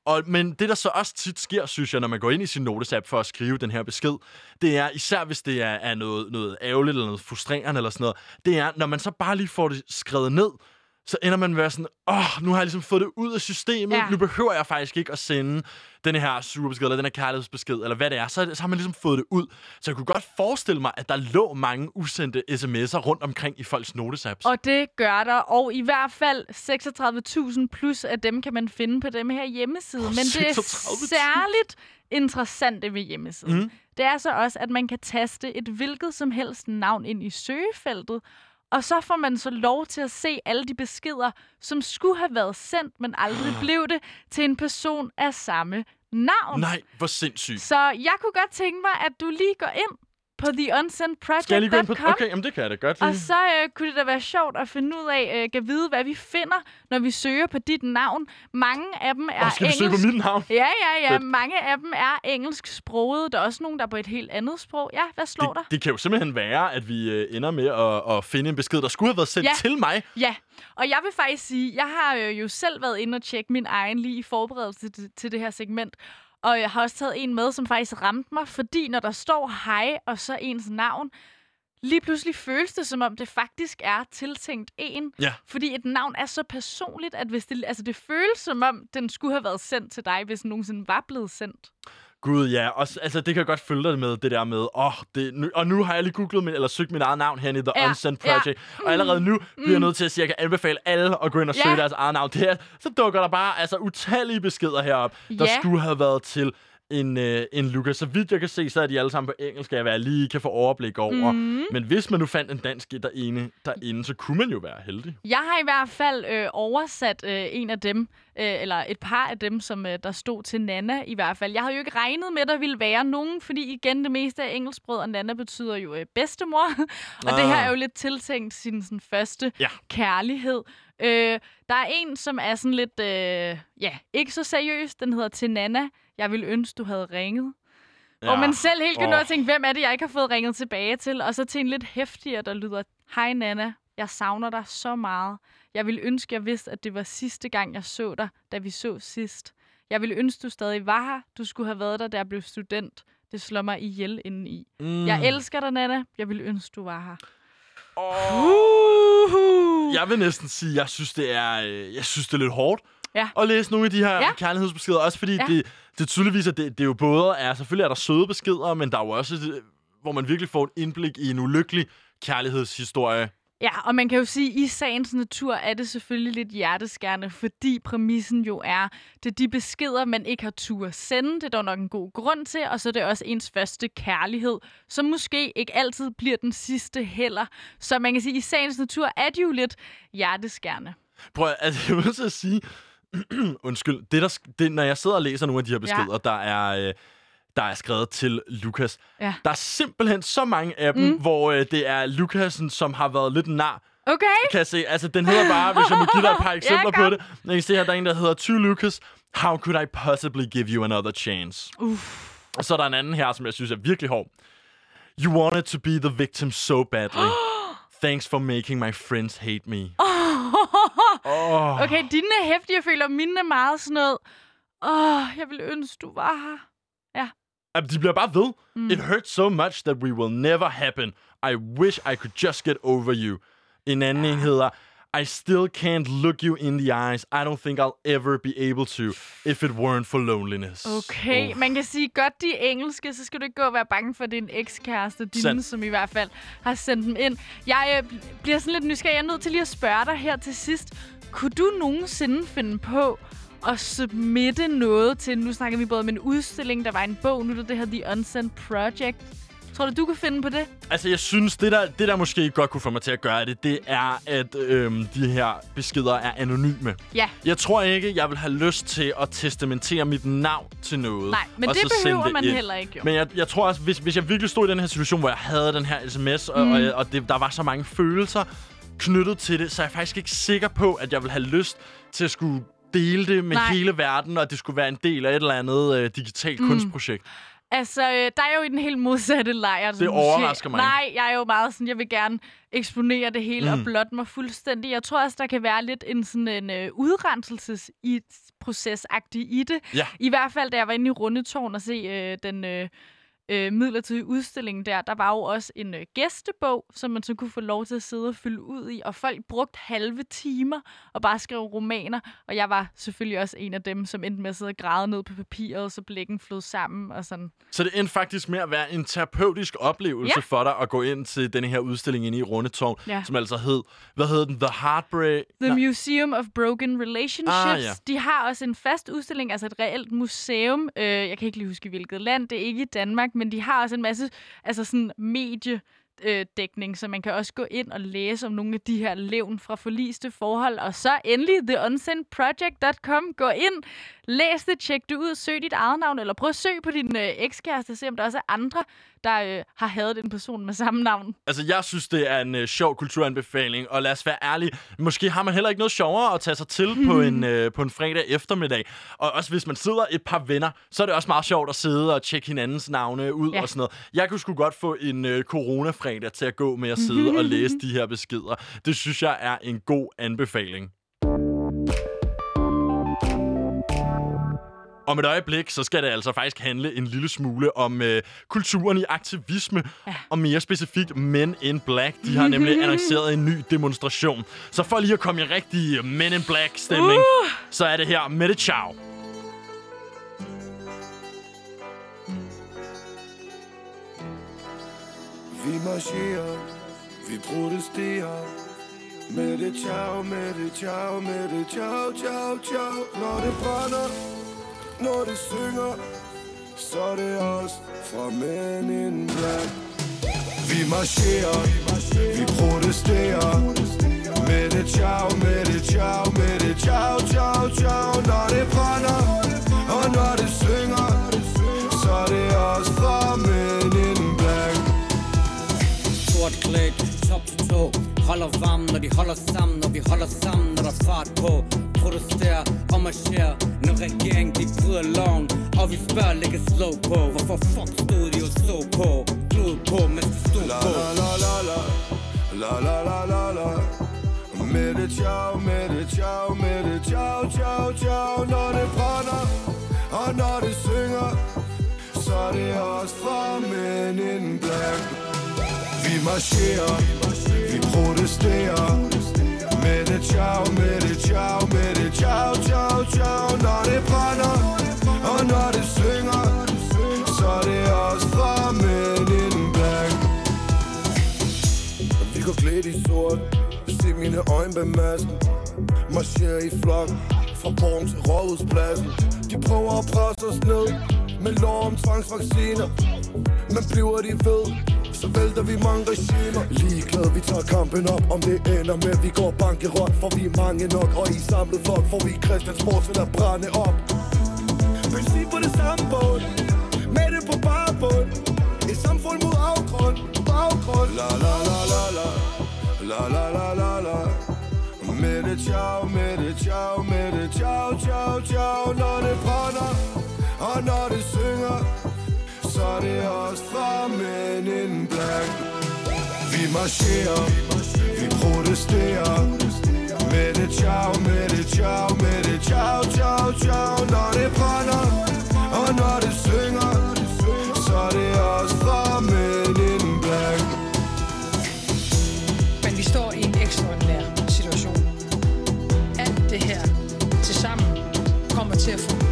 Og, men det, der så også tit sker, synes jeg, når man går ind i sin notesapp for at skrive den her besked, det er, især hvis det er, er noget, noget ærgerligt eller noget frustrerende eller sådan noget, det er, når man så bare lige får det skrevet ned, så ender man med at være sådan, åh, nu har jeg ligesom fået det ud af systemet, Ja. nu behøver jeg faktisk ikke at sende den her sure besked, eller den her kærlighedsbesked, eller hvad det er. Så, så har man ligesom fået det ud. Så jeg kunne godt forestille mig, at der lå mange usendte sms'er rundt omkring i folks Notes-apps. Og det gør der, og i hvert fald 36.000 plus af dem kan man finde på dem her hjemmeside. Åh, Men det er 36.000. særligt interessante ved hjemmesiden. Mm. Det er så også, at man kan taste et hvilket som helst navn ind i søgefeltet, og så får man så lov til at se alle de beskeder, som skulle have været sendt, men aldrig *gasps* blev det, til en person af samme navn. Nej, hvor sindssygt. Så jeg kunne godt tænke mig, at du lige går ind på på... Okay, jamen det kan jeg da godt lige. Og så øh, kunne det da være sjovt at finde ud af, øh, kan vide, hvad vi finder, når vi søger på dit navn. Mange af dem er Og skal vi engelsk. søge på mit navn? Ja, ja, ja. Fedt. Mange af dem er engelsk sproget. Der er også nogen, der er på et helt andet sprog. Ja, hvad slår Det, dig? det kan jo simpelthen være, at vi øh, ender med at, at finde en besked, der skulle have været sendt Ja. til mig. Ja, og jeg vil faktisk sige, jeg har øh, jo selv været inde og tjekke min egen lige i forberedelse til, til det her segment. Og jeg har også taget en med, som faktisk ramte mig, fordi når der står hej og så ens navn, lige pludselig føles det, som om det faktisk er tiltænkt en. Ja. Fordi et navn er så personligt, at hvis det, altså det føles som om, den skulle have været sendt til dig, hvis den nogensinde var blevet sendt. Gud, ja. Og, altså, det kan jeg godt følge dig med, det der med, åh, det, nu, og nu har jeg lige googlet min, eller søgt mit eget navn her i The Ja, Unsent ja. Project. Og allerede nu bliver jeg nødt til at sige, at jeg kan anbefale alle at gå ind og søge Ja. deres eget navn. Det er, så dukker der bare altså, utallige beskeder herop, der Ja. skulle have været til en, øh, en Lucas. Så vidt jeg kan se, så er de alle sammen på engelsk, jeg jeg lige kan få overblik over. Mhm. Men hvis man nu fandt en dansk derinde, derinde, så kunne man jo være heldig. Jeg har i hvert fald øh, oversat øh, en af dem, øh, eller et par af dem, som øh, der stod til Nana i hvert fald. Jeg havde jo ikke regnet med, at der ville være nogen, fordi igen, det meste er engelsksproget, og Nana betyder jo øh, bedstemor. *laughs* og det her Ah. er jo lidt tiltænkt sin sådan, første Ja. kærlighed. Øh, der er en, som er sådan lidt, øh, ja, ikke så seriøs. Den hedder til Nana. Jeg ville ønske, du havde ringet. Ja. Og man selv helt kan nå Åh. at tænke, hvem er det, jeg ikke har fået ringet tilbage til? Og så til en lidt hæftigere, der lyder, Hej Nana, jeg savner dig så meget. Jeg ville ønske, jeg vidste, at det var sidste gang, jeg så dig, da vi så sidst. Jeg ville ønske, du stadig var her. Du skulle have været der, da jeg blev student. Det slår mig ihjel indeni. Mm. Jeg elsker dig, Nana. Jeg ville ønske, du var her. Uh. Jeg vil næsten sige, jeg synes, det er, øh, jeg synes, det er lidt hårdt Ja. at læse nogle af de her Ja. kærlighedsbeskeder. Også fordi Ja. det, det tydeligvis, at det, det er jo både er, selvfølgelig er der søde beskeder, men der er jo også, øh, hvor man virkelig får et indblik i en ulykkelig kærlighedshistorie. Ja, og man kan jo sige, at i sagens natur er det selvfølgelig lidt hjerteskærende, fordi præmissen jo er, det er de beskeder, man ikke har tur sende. Det er dog nok en god grund til, og så er det også ens første kærlighed, som måske ikke altid bliver den sidste heller. Så man kan sige, at i sagens natur er det jo lidt hjerteskærende. Prøv at- altså, *laughs* jeg til at sige, *clears throat* undskyld, det der, det, når jeg sidder og læser nogle af de her beskeder, ja. der er... Øh, der er skrevet til Lukas. Ja. Der er simpelthen så mange af dem, mm. hvor øh, det er Lukasen, som har været lidt nar Okay? kan jeg se. Altså, den hedder bare, hvis jeg må give dig et par *laughs* eksempler kom. på det. Jeg kan se her, der er en, der hedder To Lucas. How could I possibly give you another chance? Uff. Og så er der en anden her, som jeg synes er virkelig hård. You wanted to be the victim so badly. *gasps* Thanks for making my friends hate me. *laughs* Oh. Okay, dine er hæftige, jeg føler, mine er meget sådan noget. Åh, oh, jeg vil ønske, du var her. Jamen, de bliver bare ved. Mm. It hurts so much that we will never happen. I wish I could just get over you. En anden en hedder, I still can't look you in the eyes. I don't think I'll ever be able to if it weren't for loneliness. Okay, Oh. man kan sige godt de engelske, så skal du ikke gå og være bange for, at det er en ekskæreste, din, Sandt. som i hvert fald har sendt dem ind. Jeg øh, bliver sådan lidt nysgerrig. Jeg er nødt til lige at spørge dig her til sidst. Kunne du nogensinde finde på at submitte noget til, nu snakker vi både om en udstilling, der var en bog, nu er det det her The Unsent Project. Tror du, du kan finde på det? Altså, jeg synes, det der, det der måske godt kunne få mig til at gøre det, det er, at øhm, de her beskeder er anonyme. Ja. Jeg tror ikke, jeg vil have lyst til at testamentere mit navn til noget. Nej, men det behøver man ind. heller ikke, jo. Men jeg, jeg tror også, hvis, hvis jeg virkelig stod i den her situation, hvor jeg havde den her sms, og, Mm. og, og det, der var så mange følelser knyttet til det, så er jeg faktisk ikke sikker på, at jeg vil have lyst til at skulle dele det med Nej. hele verden, og det skulle være en del af et eller andet øh, digitalt Mm. kunstprojekt. Altså, øh, der er jo i den helt modsatte lejr. Det overrasker mig. Nej, jeg er jo meget sådan, jeg vil gerne eksponere det hele. Mm. og blotte mig fuldstændig. Jeg tror også, der kan være lidt en sådan en øh, udrenselsesproces-agtig i det. Ja. I hvert fald, da jeg var inde i Rundetårn og se øh, den øh, øh, midlertidige udstilling der, der var jo også en øh, gæstebog, som man så kunne få lov til at sidde og fylde ud i. Og folk brugte halve timer og bare skrev romaner. Og jeg var selvfølgelig også en af dem, som endte med at sidde og græde ned på papiret, så blækken flød sammen og sådan. Så det endte faktisk med at være en terapeutisk oplevelse Ja. for dig at gå ind til denne her udstilling inde i Rundetårn, Ja. som altså hed, hvad hed den? The Heartbreak? The Nej. Museum of Broken Relationships. Ah, ja. De har også en fast udstilling, altså et reelt museum. Øh, jeg kan ikke lige huske, hvilket land. Det er ikke i Danmark, men de har også en masse altså sådan medie øh, dækning, så man kan også gå ind og læse om nogle af de her levn fra forliste forhold. Og så endelig theunsendproject.com. Gå ind, læs det, tjek det ud, søg dit eget navn, eller prøv at søg på din øh, ekskæreste, se om der også er andre, der øh, har hadet en person med samme navn. Altså, jeg synes, det er en øh, sjov kulturanbefaling, og lad os være ærlige, måske har man heller ikke noget sjovere at tage sig til på, *laughs* en, øh, på en fredag eftermiddag. Og også hvis man sidder et par venner, så er det også meget sjovt at sidde og tjekke hinandens navne ud Ja. og sådan noget. Jeg kunne sgu godt få en øh, corona-fredag til at gå med at sidde og læse de her beskeder. Det synes jeg er en god anbefaling. Om et øjeblik, så skal det altså faktisk handle en lille smule om øh, kulturen i aktivisme, ja. og mere specifikt Men in Black. De har nemlig annonceret en ny demonstration. Så for lige at komme i rigtig Men in Black-stemning, uh! så er det her Mette Chow. Vi marcherer, vi protesterer. Med det ciao, med det ciao, med det ciao, ciao, ciao. Når det brænder, når det synger, så er det os fra Men in Black. Vi marcherer, vi protesterer. Med det ciao, med det ciao, med det ciao, ciao, ciao. Når det brænder, og når det synger, så er det os fra Sort klædt, top til to Holder varmen, når de holder sammen Når vi holder sammen, når der er fart på. Protesterer og marcherer Når regeringen de bryder loven. Og vi spørger lægge slow på. Hvorfor fuck stod de og så på? Blod på, mens de stod på. La la la la La. La la la la Med det ciao, med det ciao, med det ciao, ciao, ciao Når det brænder, og når det synger Så er det også fra Men in Black marcherer, vi protesterer. Med det ciao, med det ciao, med det ciao, ciao, ciao Når det brænder, og når det synger Så er det os fra Men in Black. Vi går klædt i sort. Se mine øjne bag Marcherer i flok. Fra borgen til rådhuspladsen. De prøver at presse os ned Med lov om tvangsvacciner. Men bliver de ved? Så vælter vi mange regimer. Ligeglad, vi tager kampen op. Om det ender med vi går bankerot. For vi er mange nok Og i samlet flok For vi Christiansborg til at brænde op. Benzin på det samme båd Med det på bare bund Et samfund mod afgrund. Baggrund. La la la la la. La la la la la. Med det ciao, med det ciao, med det ciao, ciao, ciao Når det brænder Og når det synger var er det os fra Men in Black. Vi marcherer, vi protesterer. Med det ciao, med det ciao, med det ciao, ciao, ciao Når det brænder, og når det synger Så er det os fra Men in Black. Men vi står i en ekstraordinær situation. Alt det her til sammen kommer til at få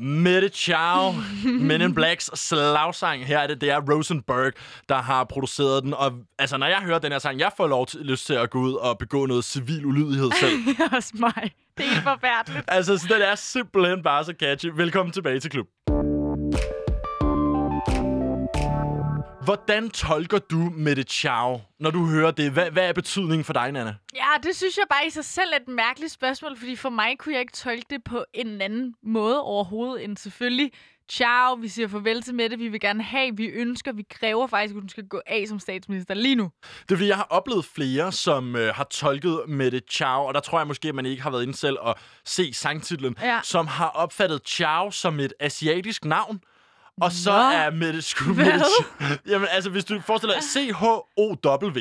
Mette Chow, Men in Blacks slagsang. Her er det, det er Rosenberg, der har produceret den. Og altså, når jeg hører den her sang, jeg får lov til, lyst til at gå ud og begå noget civil ulydighed selv. *laughs* Også mig. Det er helt forfærdeligt. altså, så den er simpelthen bare så catchy. Velkommen tilbage til klub. Hvordan tolker du Mette Chow, når du hører det? Hvad, hvad er betydningen for dig, Nana? Ja, det synes jeg bare i sig selv er et mærkeligt spørgsmål, fordi for mig kunne jeg ikke tolke det på en anden måde overhovedet, end selvfølgelig, ciao, vi siger farvel til Mette, vi vil gerne have, vi ønsker, vi kræver faktisk, at hun skal gå af som statsminister lige nu. Det er fordi, jeg har oplevet flere, som øh, har tolket Mette Chow, og der tror jeg måske, at man ikke har været inde selv og se sangtitlen, Ja. som har opfattet Chow som et asiatisk navn. Og så Nå. er Mette Ch- Jamen, altså, hvis du forestiller dig, C-H-O-W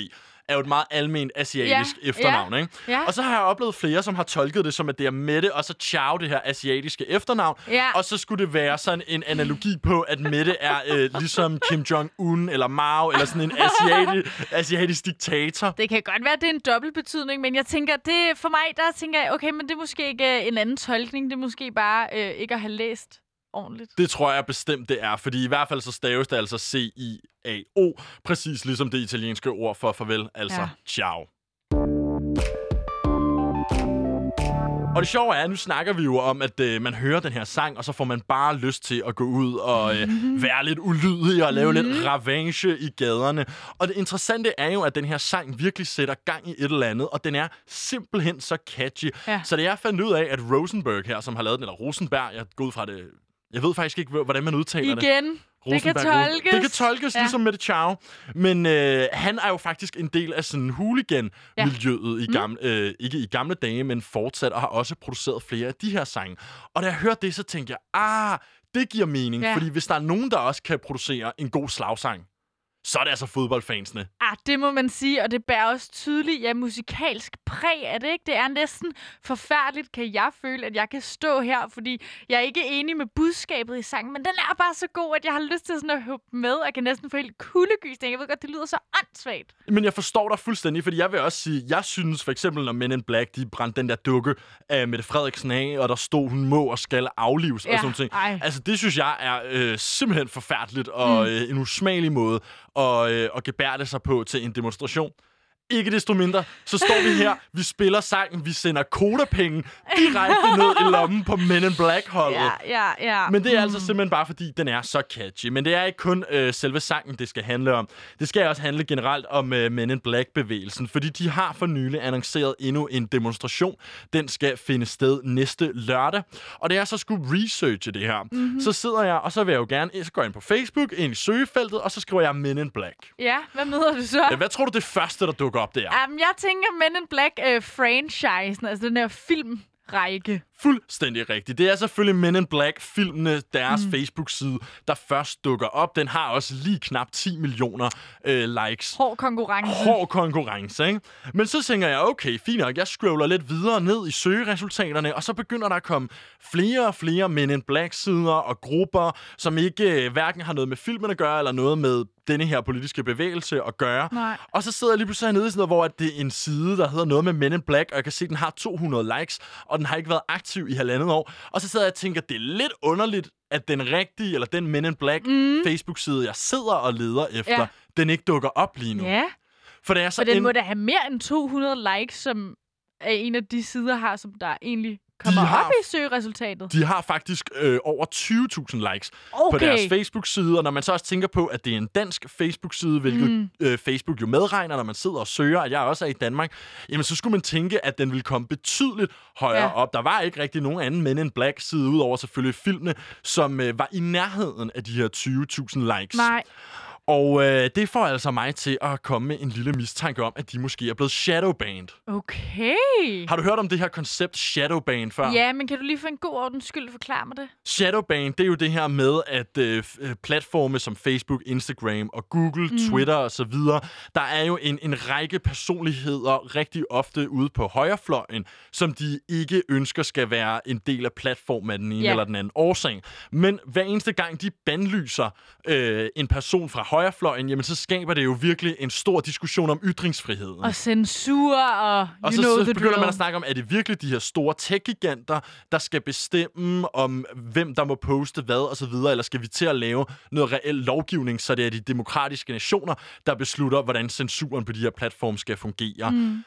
er jo et meget alment asiatisk Ja, efternavn, ja, ikke? ja. Og så har jeg oplevet flere, som har tolket det som, at det er Mette, og så Chow, det her asiatiske efternavn. Ja. Og så skulle det være sådan en analogi på, at Mette er øh, ligesom Kim Jong-un eller Mao, eller sådan en asiati, asiatisk diktator. Det kan godt være, at det er en dobbelt betydning, men jeg tænker, det for mig, der tænker jeg, okay, men det er måske ikke øh, en anden tolkning, det er måske bare øh, ikke at have læst ordentligt. Det tror jeg bestemt, det er, fordi i hvert fald så staves det altså C-I-A-O, præcis ligesom det italienske ord for farvel, altså ja. Ciao. Og det sjove er, at nu snakker vi jo om, at øh, man hører den her sang, og så får man bare lyst til at gå ud og øh, *laughs* være lidt ulydig og lave lidt ravage i gaderne. Og det interessante er jo, at den her sang virkelig sætter gang i et eller andet, og den er simpelthen så catchy. Ja. Så det er fandt ud af, at Rosenberg her, som har lavet den, eller Rosenberg, jeg går ud fra det... Jeg ved faktisk ikke, hvordan man udtaler det. Igen, det kan tolkes. Det kan tolkes, ja. Ja. ligesom med det Chow. Men øh, han er jo faktisk en del af sådan hooligan-miljøet, i gamle, øh, ikke i gamle dage, men fortsat, og har også produceret flere af de her sange. Og da jeg hørte det, så tænkte jeg, ah, det giver mening. Ja. Fordi hvis der er nogen, der også kan producere en god slagsang, så er det altså fodboldfansene. Ah, det må man sige, og det bærer også tydeligt, ja, musikalsk præg af det, ikke? Det er næsten forfærdeligt, kan jeg føle, at jeg kan stå her, fordi jeg er ikke enig med budskabet i sangen, men den er bare så god, at jeg har lyst til sådan at hoppe med, og kan næsten få helt kuldegysning. Jeg ved godt, det lyder så åndssvagt. Men jeg forstår dig fuldstændig, fordi jeg vil også sige, jeg synes for eksempel, når Men in Black, de brændte den der dukke af Mette Frederiksen af, og der stod, hun må og skal aflives og Ja, sådan ting. ej. Altså, det synes jeg er øh, simpelthen forfærdeligt og mm. øh, en usmagelig måde at, øh, at gebærde sig på til en demonstration. Ikke desto mindre, så står vi her, vi spiller sangen, vi sender kodapenge direkte ned i lommen på Men in Black-holdet. Ja, ja, ja. Men det er altså simpelthen bare, fordi den er så catchy. Men det er ikke kun øh, selve sangen, det skal handle om. Det skal også handle generelt om øh, Men in Black-bevægelsen, fordi de har for nylig annonceret endnu en demonstration. Den skal finde sted næste lørdag. Og det er så skulle researche det her. Mm-hmm. Så sidder jeg, og så vil jeg jo gerne, så går jeg ind på Facebook, ind i søgefeltet, og så skriver jeg Men in Black. Ja, hvad møder du så? Ja, hvad tror du det første, der dukker op, det Jamen, jeg tænker Men in Black uh, altså den her filmrække. Fuldstændig rigtigt. Det er selvfølgelig Men in Black-filmene, deres mm. Facebook-side, der først dukker op. Den har også lige knap 10 millioner øh, likes. Hård konkurrence. Hård konkurrence, ikke? Men så tænker jeg, okay, fint nok, jeg scroller lidt videre ned i søgeresultaterne, og så begynder der at komme flere og flere Men in Black-sider og grupper, som ikke øh, hverken har noget med filmen at gøre, eller noget med denne her politiske bevægelse at gøre. Nej. Og så sidder jeg lige pludselig nede i sådan noget, hvor det er en side, der hedder noget med Men in Black, og jeg kan se, at den har 200 likes, og den har ikke været aktiv i halvandet år. Og så sidder jeg og tænker, det er lidt underligt, at den rigtige, eller den Men in Black mm. Facebook-side, jeg sidder og leder efter, Ja. den ikke dukker op lige nu. Ja, For det er så for den en... må da have mere end 200 likes, som en af de sider har, som der egentlig kommer De har- op i søgeresultatet. De har faktisk øh, over 20.000 likes på Okay. deres Facebook-side, og når man så også tænker på, at det er en dansk Facebook-side, hvilket mm. øh, Facebook jo medregner, når man sidder og søger, at jeg også er i Danmark, jamen så skulle man tænke, at den ville komme betydeligt højere. Ja. op. Der var ikke rigtig nogen anden Men in Black-side, udover selvfølgelig filmene, som øh, var i nærheden af de her 20.000 likes. Nej. Og øh, det får altså mig til at komme med en lille mistanke om, at de måske er blevet shadowbanned. Okay. Har du hørt om det her koncept shadowban før? Ja, men kan du lige for en god ordens skyld forklare mig det? Shadowban, det er jo det her med, at øh, øh, platforme som Facebook, Instagram og Google, mm. Twitter osv., der er jo en, en række personligheder rigtig ofte ude på højrefløjen, som de ikke ønsker skal være en del af platformen af den ene Ja. eller den anden årsag. Men hver eneste gang de bandlyser øh, en person fra højrefløjen, jamen så skaber det jo virkelig en stor diskussion om ytringsfriheden. Og censur og you Og så, know så begynder drill. man at snakke om, er det virkelig de her store tech-giganter, der skal bestemme om, hvem der må poste hvad og så videre, eller skal vi til at lave noget reel lovgivning, så det er de demokratiske nationer, der beslutter, hvordan censuren på de her platforme skal fungere. Mm.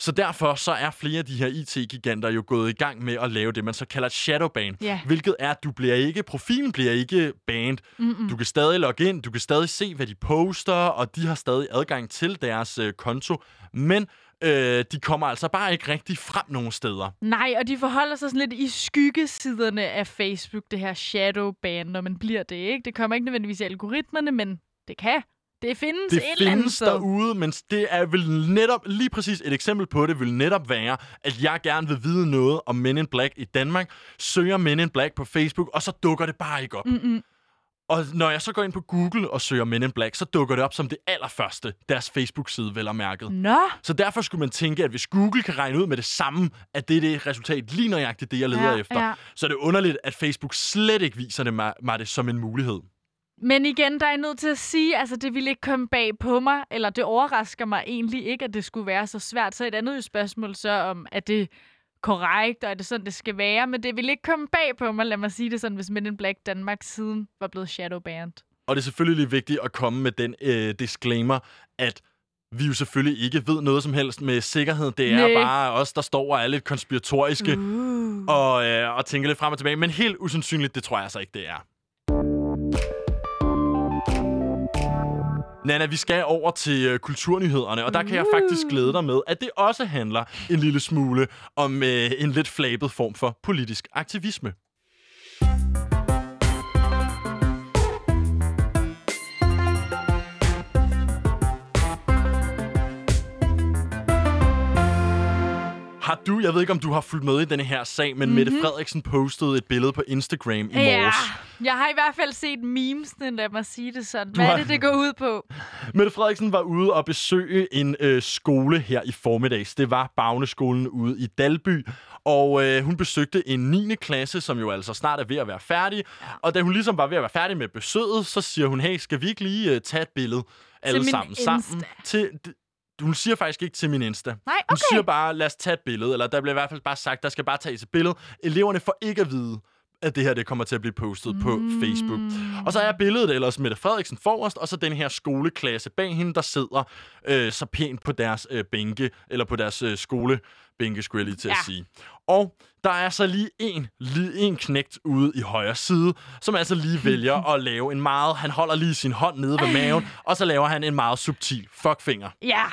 Så derfor så er flere af de her IT-giganter jo gået i gang med at lave det, man så kalder et shadowban. Ja. Hvilket er, at du bliver ikke, profilen bliver ikke banned. Mm-mm. Du kan stadig logge ind, du kan stadig se, hvad de poster, og de har stadig adgang til deres øh, konto. Men øh, de kommer altså bare ikke rigtig frem nogen steder. Nej, og de forholder sig sådan lidt i skyggesiderne af Facebook, det her shadowban, når man bliver det, ikke? Det kommer ikke nødvendigvis i algoritmerne, men det kan. Det findes Det et eller andet findes sted. derude, men det er vel netop, lige præcis et eksempel på det, vil netop være, at jeg gerne vil vide noget om Men in Black i Danmark, søger Men in Black på Facebook, og så dukker det bare ikke op. Mm-mm. Og når jeg så går ind på Google og søger Men in Black, så dukker det op som det allerførste, deres Facebook-side vel er mærket. Nå, Så derfor skulle man tænke, at hvis Google kan regne ud med det samme, at det er det resultat lige nøjagtigt det, jeg leder Ja, efter, ja. så er det underligt, at Facebook slet ikke viser det mig, mig det som en mulighed. Men igen, der er jeg nødt til at sige, altså det ville ikke komme bag på mig, eller det overrasker mig egentlig ikke, at det skulle være så svært. Så et andet spørgsmål så om, at det korrekt, og er det sådan, det skal være, men det ville ikke komme bag på mig, lad mig sige det sådan, hvis Men in Black Danmark siden var blevet shadowbanned. Og det er selvfølgelig vigtigt at komme med den øh, disclaimer, at vi jo selvfølgelig ikke ved noget som helst med sikkerhed. Det er Nej. bare os, der står og er lidt konspiratoriske Uh. og, øh, og tænker lidt frem og tilbage. Men helt usandsynligt, det tror jeg altså ikke, det er. Nana, vi skal over til øh, kulturnyhederne, og der kan jeg faktisk glæde dig med, at det også handler en lille smule om øh, en lidt flabet form for politisk aktivisme. Har du, jeg ved ikke, om du har fulgt med i denne her sag, men mm-hmm. Mette Frederiksen postede et billede på Instagram i Ja, morges. jeg har i hvert fald set memesene, lad mig sige det sådan. Hvad har- er det, det går ud på? *laughs* Mette Frederiksen var ude og besøge en øh, skole her i formiddags. Det var Bagneskolen ude i Dalby. Og øh, hun besøgte en 9. klasse, som jo altså snart er ved at være færdig. Ja. Og da hun ligesom var ved at være færdig med besøget, så siger hun, hey, skal vi ikke lige øh, tage et billede alle sammen Insta. sammen? Til, hun siger faktisk ikke til min Insta. Nej, Hun okay. siger bare, lad os tage et billede. Eller der bliver i hvert fald bare sagt, der skal bare tages et billede. Eleverne får ikke at vide, at det her det kommer til at blive postet mm. på Facebook. Og så er billedet ellers Mette Frederiksen forrest, og så den her skoleklasse bag hende, der sidder øh, så pænt på deres øh, bænke, eller på deres øh, skolebænke, skulle jeg lige til. Ja. at sige. Og der er så lige en, lige en knægt ude i højre side, som altså lige vælger *laughs* at lave en meget... Han holder lige sin hånd nede ved maven, og så laver han en meget subtil fuckfinger. Ja.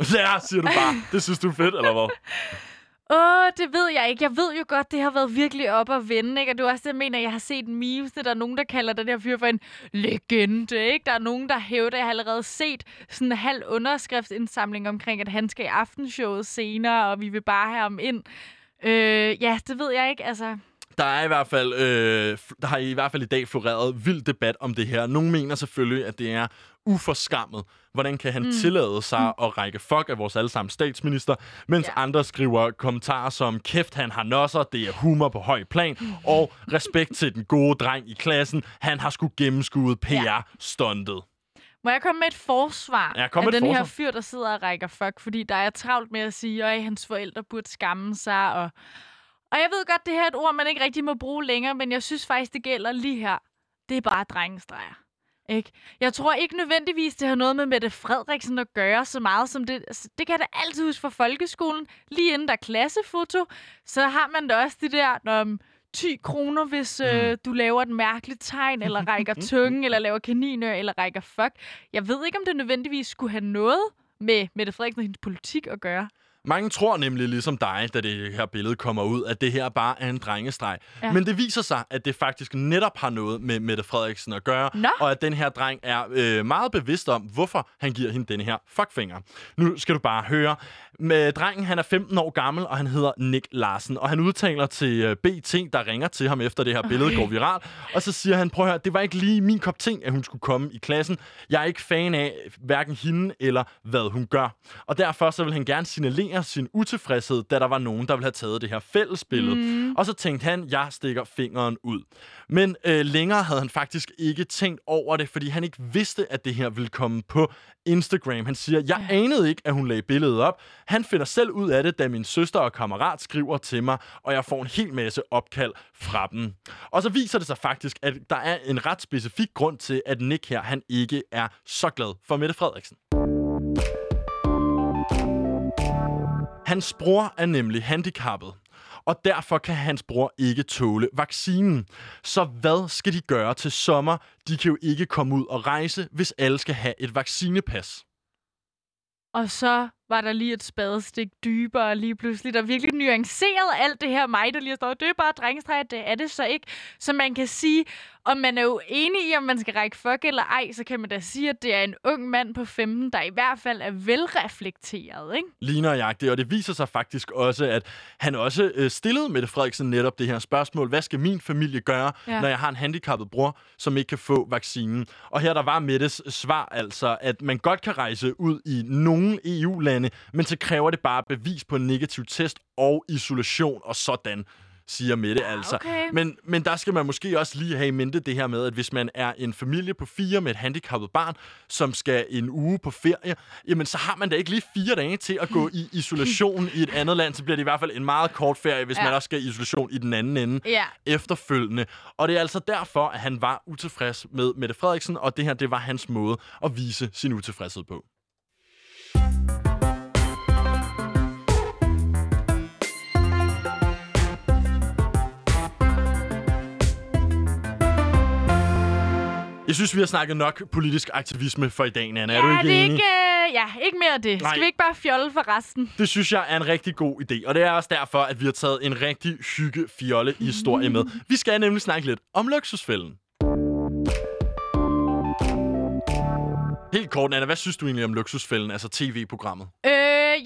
*laughs* Ja, siger du bare. Det synes du er fedt, eller hvad? Åh, det ved jeg ikke. Jeg ved jo godt, det har været virkelig op at vende, ikke? Og er også det, jeg mener, jeg har set memes, der er nogen, der kalder den her fyr for en legende, ikke? Der er nogen, der hævder, jeg har allerede set sådan en halv underskriftsindsamling omkring, at han skal i aftenshowet senere, og vi vil bare have ham ind. Øh, ja, det ved jeg ikke, altså. Der er i hvert fald, øh, der har i hvert fald i dag floreret vild debat om det her. Nogle mener selvfølgelig, at det er uforskammet. Hvordan kan han mm. tillade sig mm. at række fuck af vores allesammen statsminister, mens ja. andre skriver kommentarer som, kæft, han har nosser, det er humor på høj plan, og respekt til den gode dreng i klassen, han har sgu gennemskuet PR-stuntet. Må jeg komme med et forsvar Ja, kom af den her forsvar. fyr, der sidder og rækker fuck? Fordi der er travlt med at sige, at hans forældre burde skamme sig. Og, og jeg ved godt, det her er et ord, man ikke rigtig må bruge længere, men jeg synes faktisk, det gælder lige her. Det er bare drengestreger. Ikke? Jeg tror ikke nødvendigvis, det har noget med Mette Frederiksen at gøre så meget som det. altså, Det kan jeg da altid huske fra folkeskolen. Lige inden der er klassefoto, så har man da også det der, når 10 kroner, hvis øh, du laver et mærkeligt tegn, eller rækker *laughs* tungen, eller laver kaninør, eller rækker fuck. Jeg ved ikke, om det nødvendigvis skulle have noget med Mette Frederiksen og hendes politik at gøre. Mange tror nemlig ligesom dig, da det her billede kommer ud, at det her bare er en drengestreg. Ja. Men det viser sig, at det faktisk netop har noget med Mette Frederiksen at gøre, Nå. og at den her dreng er øh, meget bevidst om, hvorfor han giver hende denne her fuckfinger. Nu skal du bare høre. Med drengen, han er 15 år gammel, og han hedder Nick Larsen, og han udtaler til øh, BT, der ringer til ham efter det her billede Okay. går viralt, og så siger han, prøv at høre, det var ikke lige min kop ting, at hun skulle komme i klassen. Jeg er ikke fan af hverken hende eller hvad hun gør. Og derfor så vil han gerne signalere sin utilfredshed, da der var nogen, der ville have taget det her fælles billede. Mm. Og så tænkte han, jeg stikker fingeren ud. Men øh, længere havde han faktisk ikke tænkt over det, fordi han ikke vidste, at det her ville komme på Instagram. Han siger, jeg anede ikke, at hun lagde billedet op. Han finder selv ud af det, da min søster og kammerat skriver til mig, og jeg får en hel masse opkald fra dem. Og så viser det sig faktisk, at der er en ret specifik grund til, at Nick her, han ikke er så glad for Mette Frederiksen. Hans bror er nemlig handicappet, og derfor kan hans bror ikke tåle vaccinen. Så hvad skal de gøre til sommer? De kan jo ikke komme ud og rejse, hvis alle skal have et vaccinepas. Og så var der lige et spadestik dybere lige pludselig, der virkelig nuancerede alt det her mig, der lige står, det er bare drengestreger, det er det så ikke. Så man kan sige, om man er jo enig i, om man skal række fuck eller ej, så kan man da sige, at det er en ung mand på 15, der i hvert fald er velreflekteret, ikke? Lige nøjagtigt, og det viser sig faktisk også, at han også øh, stillede Mette Frederiksen netop det her spørgsmål. Hvad skal min familie gøre. Ja. når jeg har en handicappet bror, som ikke kan få vaccinen? Og her der var Mettes svar altså, at man godt kan rejse ud i nogle EU-lande, men så kræver det bare bevis på en negativ test og isolation og sådan siger Mette altså. okay. Men, men der skal man måske også lige have i mente det her med, at hvis man er en familie på fire med et handicappet barn, som skal en uge på ferie, jamen så har man da ikke lige fire dage til at gå i *laughs* isolation i et andet land. Så bliver det i hvert fald en meget kort ferie, hvis. Ja. man også skal i isolation i den anden ende Ja. efterfølgende. Og det er altså derfor, at han var utilfreds med Mette Frederiksen, og det her, det var hans måde at vise sin utilfredshed på. Jeg synes, vi har snakket nok politisk aktivisme for i dag. Er ja, du ikke det er enig? ikke, øh, ja, ikke mere af det. Nej. Skal vi ikke bare fjolle for resten? Det synes jeg er en rigtig god idé, og det er også derfor, at vi har taget en rigtig hygge fjolle historie med. *laughs* Vi skal nemlig snakke lidt om luksusfælden. Helt kort, Anna, hvad synes du egentlig om luksusfælden, altså tv-programmet? Øh,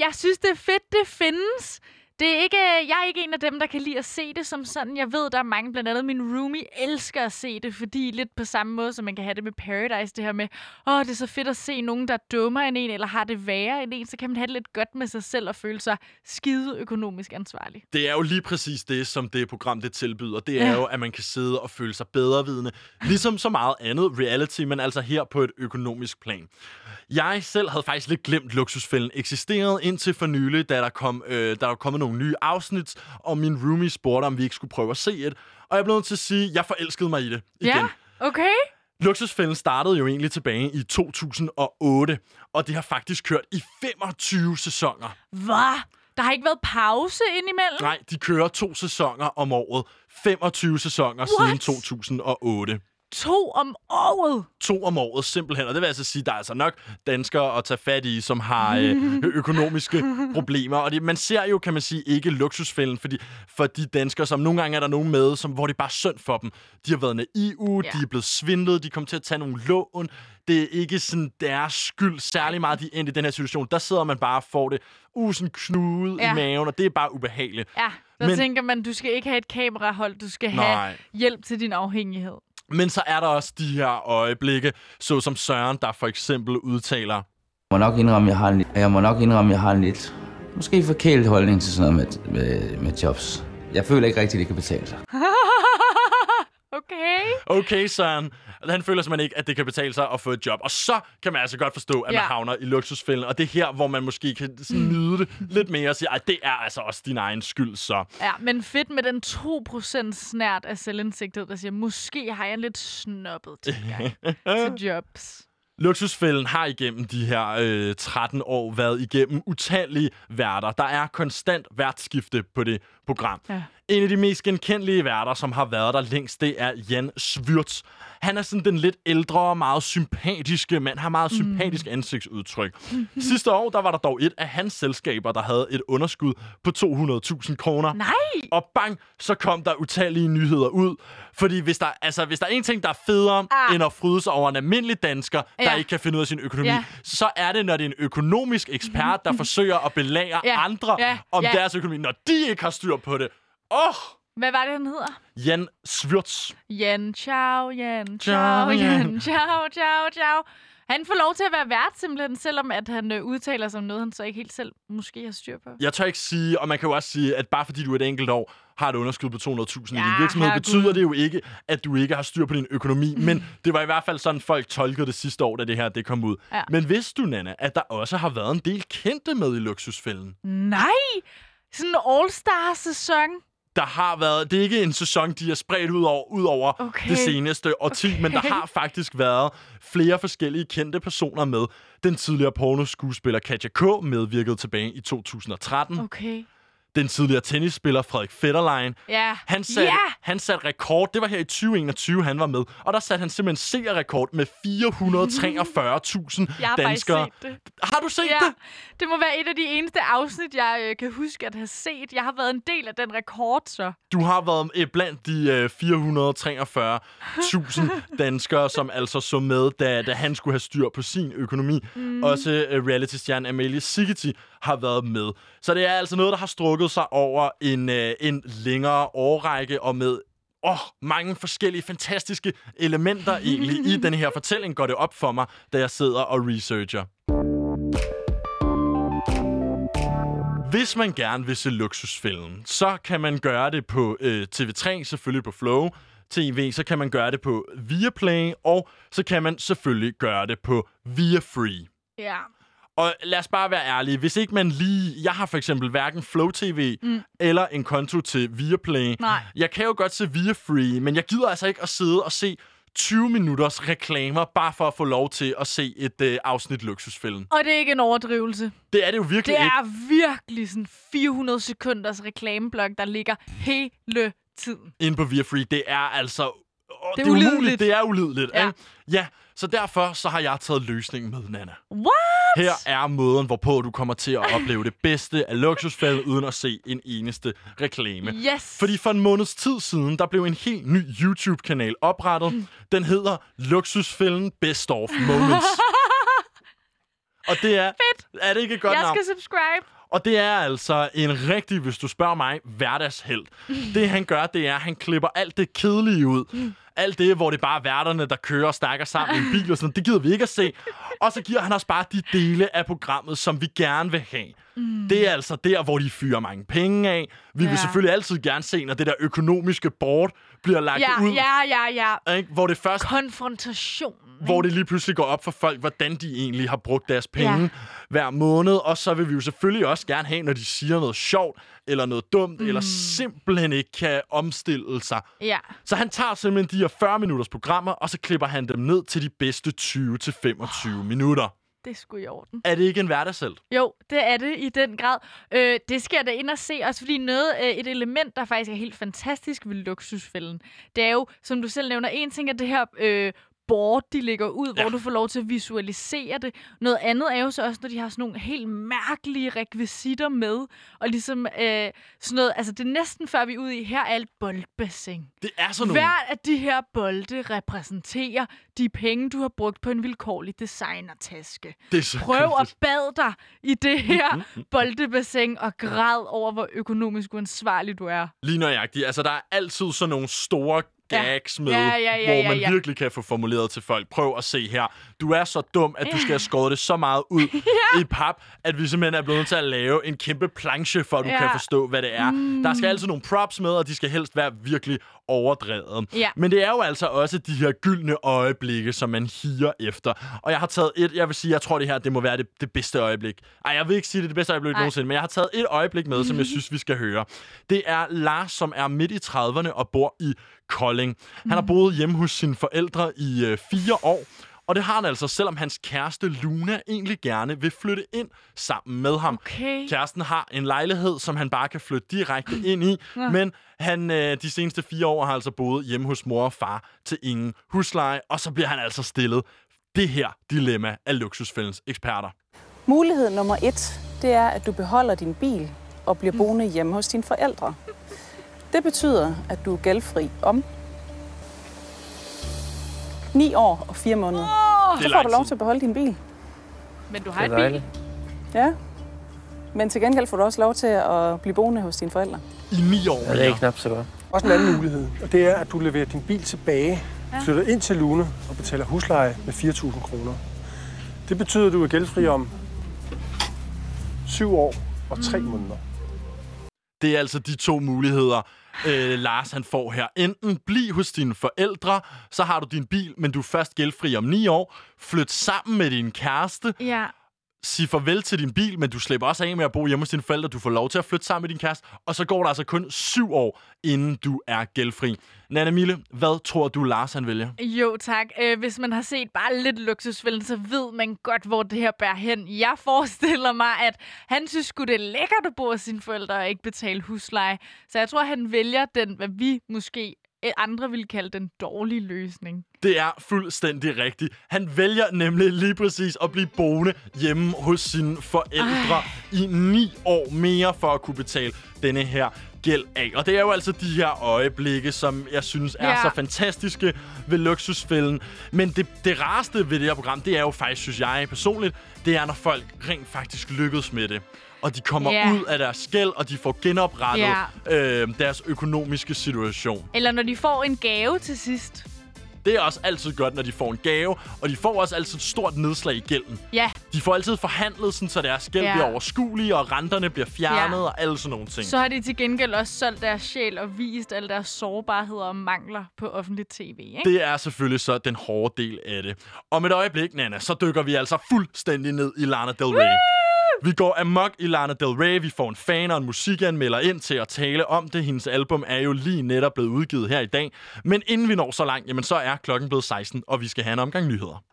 jeg synes, det er fedt, det findes. Det er ikke, jeg er ikke en af dem, der kan lide at se det som sådan. Jeg ved, der er mange, blandt andet min roomie, elsker at se det, fordi lidt på samme måde, som man kan have det med Paradise, det her med, åh, det er så fedt at se nogen, der er dummere end en, eller har det værre end en, så kan man have det lidt godt med sig selv og føle sig skide økonomisk ansvarlig. Det er jo lige præcis det, som det program det tilbyder. Det er Ja. jo, at man kan sidde og føle sig bedrevidende. Ligesom så meget andet reality, men altså her på et økonomisk plan. Jeg selv havde faktisk lidt glemt, luksusfælden eksisterede indtil for nylig, da der kom, øh, der var kommet nogle nye afsnit, og min roomie spurgte, om vi ikke skulle prøve at se et. Og jeg blev nødt til at sige, at jeg forelskede mig i det igen. Ja, okay. Luksusfælden startede jo egentlig tilbage i 2008, og det har faktisk kørt i 25 sæsoner. Hvad? Der har ikke været pause indimellem? Nej, de kører to sæsoner om året. 25 sæsoner What? siden 2008. To om året? To om året, simpelthen. Og det vil altså sige, at der er altså nok danskere at tage fat i, som har øh, *laughs* økonomiske problemer. Og det, man ser jo, kan man sige, ikke luksusfælden, fordi for de danskere, som nogle gange er der nogen med, som, hvor det er bare synd for dem. De har været naive, Ja. de er blevet svindlet, de kommer til at tage nogle lån. Det er ikke sådan deres skyld særlig meget, de er endt i den her situation. Der sidder man bare og får det sådan knude ja. I maven, og det er bare ubehageligt. Ja, der Men... tænker man, du skal ikke have et kamerahold, du skal Nej. have hjælp til din afhængighed. Men så er der også de her øjeblikke, såsom Søren, der for eksempel udtaler, Jeg må nok indrømme, jeg har en, jeg må nok indrømme, jeg har en lidt, måske forkælet holdning til sådan noget med, med, med jobs. Jeg føler ikke rigtigt, det kan betale sig. *laughs* Okay. okay Søren, han føler simpelthen ikke, at det kan betale sig at få et job. Og så kan man altså godt forstå, at ja. man havner i luksusfælden. Og det er her, hvor man måske kan sådan nyde det lidt mere og sige, at det er altså også din egen skyld, så. Ja, men fedt med den 2% snært af selvindsigtet, der siger, måske har jeg en lidt snobbet tilgang *laughs* til jobs. Luksusfælden har igennem de her øh, 13 år været igennem utallige værter. Der er konstant værtskifte på det program. Ja. En af de mest genkendelige værter, som har været der længst, det er Jan Svyrts. Han er sådan den lidt ældre og meget sympatiske mand. Har meget sympatisk ansigtsudtryk. Sidste år, der var der dog et af hans selskaber, der havde et underskud på 200.000 kroner. Nej! Og bang, så kom der utallige nyheder ud. Fordi hvis der, altså, hvis der er en ting, der er federe Ah. end at fryde sig over en almindelig dansker, der Ja. ikke kan finde ud af sin økonomi, Ja. så er det, når det er en økonomisk ekspert, der forsøger at belære *laughs* Ja. andre Ja. om Ja. deres økonomi, når de ikke har styr på det. Åh! Oh! Hvad var det, han hedder? Jan Svyrts. Jan, ciao, Jan, Ciao, ciao, Jan. Ciao, ciao, ciao. Han får lov til at være vært simpelthen, selvom at han øh, udtaler sig om noget, han så ikke helt selv måske har styr på. Jeg tør ikke sige, og man kan jo også sige, at bare fordi du et enkelt år har et underskud på 200.000 i Ja, din virksomhed, herregud. betyder det jo ikke, at du ikke har styr på din økonomi. *laughs* Men det var i hvert fald sådan, folk tolkede det sidste år, da det her det kom ud. Ja. Men vidste du, Nana, at der også har været en del kendte med i luksusfælden? Nej! Sådan en all-star-sæson. Der har været, det er ikke en sæson, de er spredt ud over, ud over Okay. det seneste årti, okay. men der har faktisk været flere forskellige kendte personer med. Den tidligere pornoskuespiller Katja K. medvirkede tilbage i 2013. Okay. Den tidligere tennisspiller Frederik Fetterlein Ja. Han satte, Ja! han satte rekord. Det var her i 2021, han var med. Og der satte han simpelthen seerrekord med 443.000 *laughs* Jeg har danskere. det. Har du set Ja, det? det må være et af de eneste afsnit, jeg øh, kan huske at have set. Jeg har været en del af den rekord, så. Du har været øh, blandt de øh, 443.000 *laughs* danskere, som altså så med, da, da han skulle have styr på sin økonomi. Mm. Også øh, reality-stjernen Amalie Sigeti har været med. Så det er altså noget, der har strukket sig over en, øh, en længere årrække og med åh, mange forskellige fantastiske elementer egentlig i den her fortælling, går det op for mig, da jeg sidder og researcher. Hvis man gerne vil se luksusfælden, så kan man gøre det på øh, TV3, selvfølgelig på Flow TV, så kan man gøre det på Viaplay, og så kan man selvfølgelig gøre det på Viafree. Ja. Og lad os bare være ærlige. Hvis ikke man lige... Jeg har for eksempel hverken Flow TV mm. eller en konto til Viaplay. Nej. Jeg kan jo godt se Viafree, men jeg gider altså ikke at sidde og se 20 minutters reklamer, bare for at få lov til at se et øh, afsnit Luksusfælden. Og det er ikke en overdrivelse. Det er det jo virkelig Det ikke. er virkelig sådan 400 sekunders reklameblok, der ligger hele tiden. inde på Viafree. Det er altså... Åh, Det er det er umuligt. ulideligt. Det er ulideligt. Ja. Ikke? ja, så derfor så har jeg taget løsningen med, Nana. What? Her er måden, hvorpå du kommer til at opleve det bedste af luksusfælden, uden at se en eneste reklame. Yes. Fordi for en måneds tid siden, der blev en helt ny YouTube-kanal oprettet. Den hedder Luksusfælden Best of Moments. Og det er... Fedt. Er det ikke et godt jeg navn? skal subscribe. Og det er altså en rigtig, hvis du spørger mig, hverdagshelt. Det han gør, det er, at han klipper alt det kedelige ud. Alt det, hvor det bare er værterne, der kører og snakker sammen i en bil og sådan det gider vi ikke at se. Og så giver han os bare de dele af programmet, som vi gerne vil have. Mm. Det er altså der, hvor de fyrer mange penge af. Vi ja. vil selvfølgelig altid gerne se, når det der økonomiske board bliver lagt Ja, ud. ja, ja, ja. Ikke? Hvor det først Konfrontation. hvor det lige pludselig går op for folk, hvordan de egentlig har brugt deres penge ja. Hver måned. Og så vil vi jo selvfølgelig også gerne have, når de siger noget sjovt, eller noget dumt, mm. eller simpelthen ikke kan omstille sig. Ja. Så han tager simpelthen de her 40 minutters programmer, og så klipper han dem ned til de bedste 20-25 minutter. Det skulle i orden. Er det ikke en hverdagshelt? Jo, det er det i den grad. Øh, det skal jeg da ind og se, også fordi noget, øh, et element, der faktisk er helt fantastisk ved luksusfælden, det er jo, som du selv nævner, en ting er det her øh, board, de lægger ud, ja. Hvor du får lov til at visualisere det. Noget andet er jo så også, når de har sådan nogle helt mærkelige rekvisitter med, og ligesom øh, sådan noget, altså det er næsten før vi er ude i, her er et boldbassin. Det er sådan nogle... Hver af de her bolde repræsenterer de penge, du har brugt på en vilkårlig designertaske. Det er så Prøv at bade dig i det her boldebassin og græd over, hvor økonomisk uansvarlig du er. Lige nøjagtigt. Altså, der er altid sådan nogle store Ja. gags med, Ja, ja, ja, hvor ja, man ja. virkelig kan få formuleret til folk. Prøv at se her. Du er så dum, at du skal have skåret det så meget ud *laughs* i pap, at vi simpelthen er blevet nødt til at lave en kæmpe planche, for at du Ja. kan forstå, hvad det er. Mm. Der skal altid nogle props med, og de skal helst være virkelig overdrevet. Ja. Men det er jo altså også de her gyldne øjeblikke, som man higer efter. Og jeg har taget et, jeg vil sige, jeg tror det her, det må være det, det bedste øjeblik. Ej, jeg vil ikke sige, det er det bedste øjeblik Ej. nogensinde, men jeg har taget et øjeblik med, som jeg *laughs* synes, vi skal høre. Det er Lars, som er midt i 30'erne og bor i Kolding. Han har boet hjemme hos sine forældre i øh, fire år, Og det har han altså, selvom hans kæreste Luna egentlig gerne vil flytte ind sammen med ham. Okay. Kæresten har en lejlighed, som han bare kan flytte direkte ind i, men han øh, de seneste fire år har altså boet hjemme hos mor og far til ingen husleje, og så bliver han altså stillet det her dilemma af luksusfældens eksperter. Mulighed nummer et, det er, at du beholder din bil og bliver boende hjemme hos dine forældre. Det betyder, at du er gældfri om 9 år og 4 måneder. Det Så får du lov til at beholde din bil. Men du har er bil. Ja. Men til gengæld får du også lov til at blive boende hos dine forældre. I ni år Ja, det er mere. knap så godt. Også en anden mulighed, og det er, at du leverer din bil tilbage, flytter ind til Lune og betaler husleje med 4.000 kroner. Det betyder, at du er gældfri om 7 år og 3 måneder. Det er altså de to muligheder, øh, Lars han får her. Enten bliv hos dine forældre, så har du din bil, men du er først gældfri om ni år. Flyt sammen med din kæreste, Ja sige farvel til din bil, men du slipper også af med at bo hjemme hos dine forældre. Du får lov til at flytte sammen med din kæreste, og så går der altså kun syv år, inden du er gældfri. Nana Mille, hvad tror du, Lars han vælger? Jo, tak. Øh, hvis man har set bare lidt luksusfælden, så ved man godt, hvor det her bærer hen. Jeg forestiller mig, at han synes sgu, det er lækkert at bo hos sine forældre og ikke betale husleje. Så jeg tror, han vælger den, hvad vi måske andre ville kalde den dårlige løsning. Det er fuldstændig rigtigt. Han vælger nemlig lige præcis at blive boende hjemme hos sine forældre Ej. i ni år mere for at kunne betale denne her gæld af. Og det er jo altså de her øjeblikke, som jeg synes er Ja. så fantastiske ved luksusfælden. Men det, det rareste ved det her program, det er jo faktisk, synes jeg personligt, det er, når folk rent faktisk lykkes med det. Og de kommer Ja. ud af deres gæld, og de får genoprettet øh, deres økonomiske situation. Eller når de får en gave til sidst. Det er også altid godt, når de får en gave, og de får også altid et stort nedslag i gælden. Ja, De får altid forhandlet, sådan, så deres gæld Ja. bliver overskuelige, og renterne bliver fjernet, Ja. og alle sådan nogle ting. så har de til gengæld også solgt deres sjæl og vist alle deres sårbarheder og mangler på offentligt tv, ikke? Det er selvfølgelig så den hårde del af det. Om et øjeblik, Nana, så dykker vi altså fuldstændig ned i Lana Del Rey. Vi går amok i Lana Del Rey. Vi får en fan og en musikanmelder ind til at tale om det. Hendes album er jo lige netop blevet udgivet her i dag. Men inden vi når så langt, jamen, så er klokken blevet 16, og vi skal have en omgang nyheder.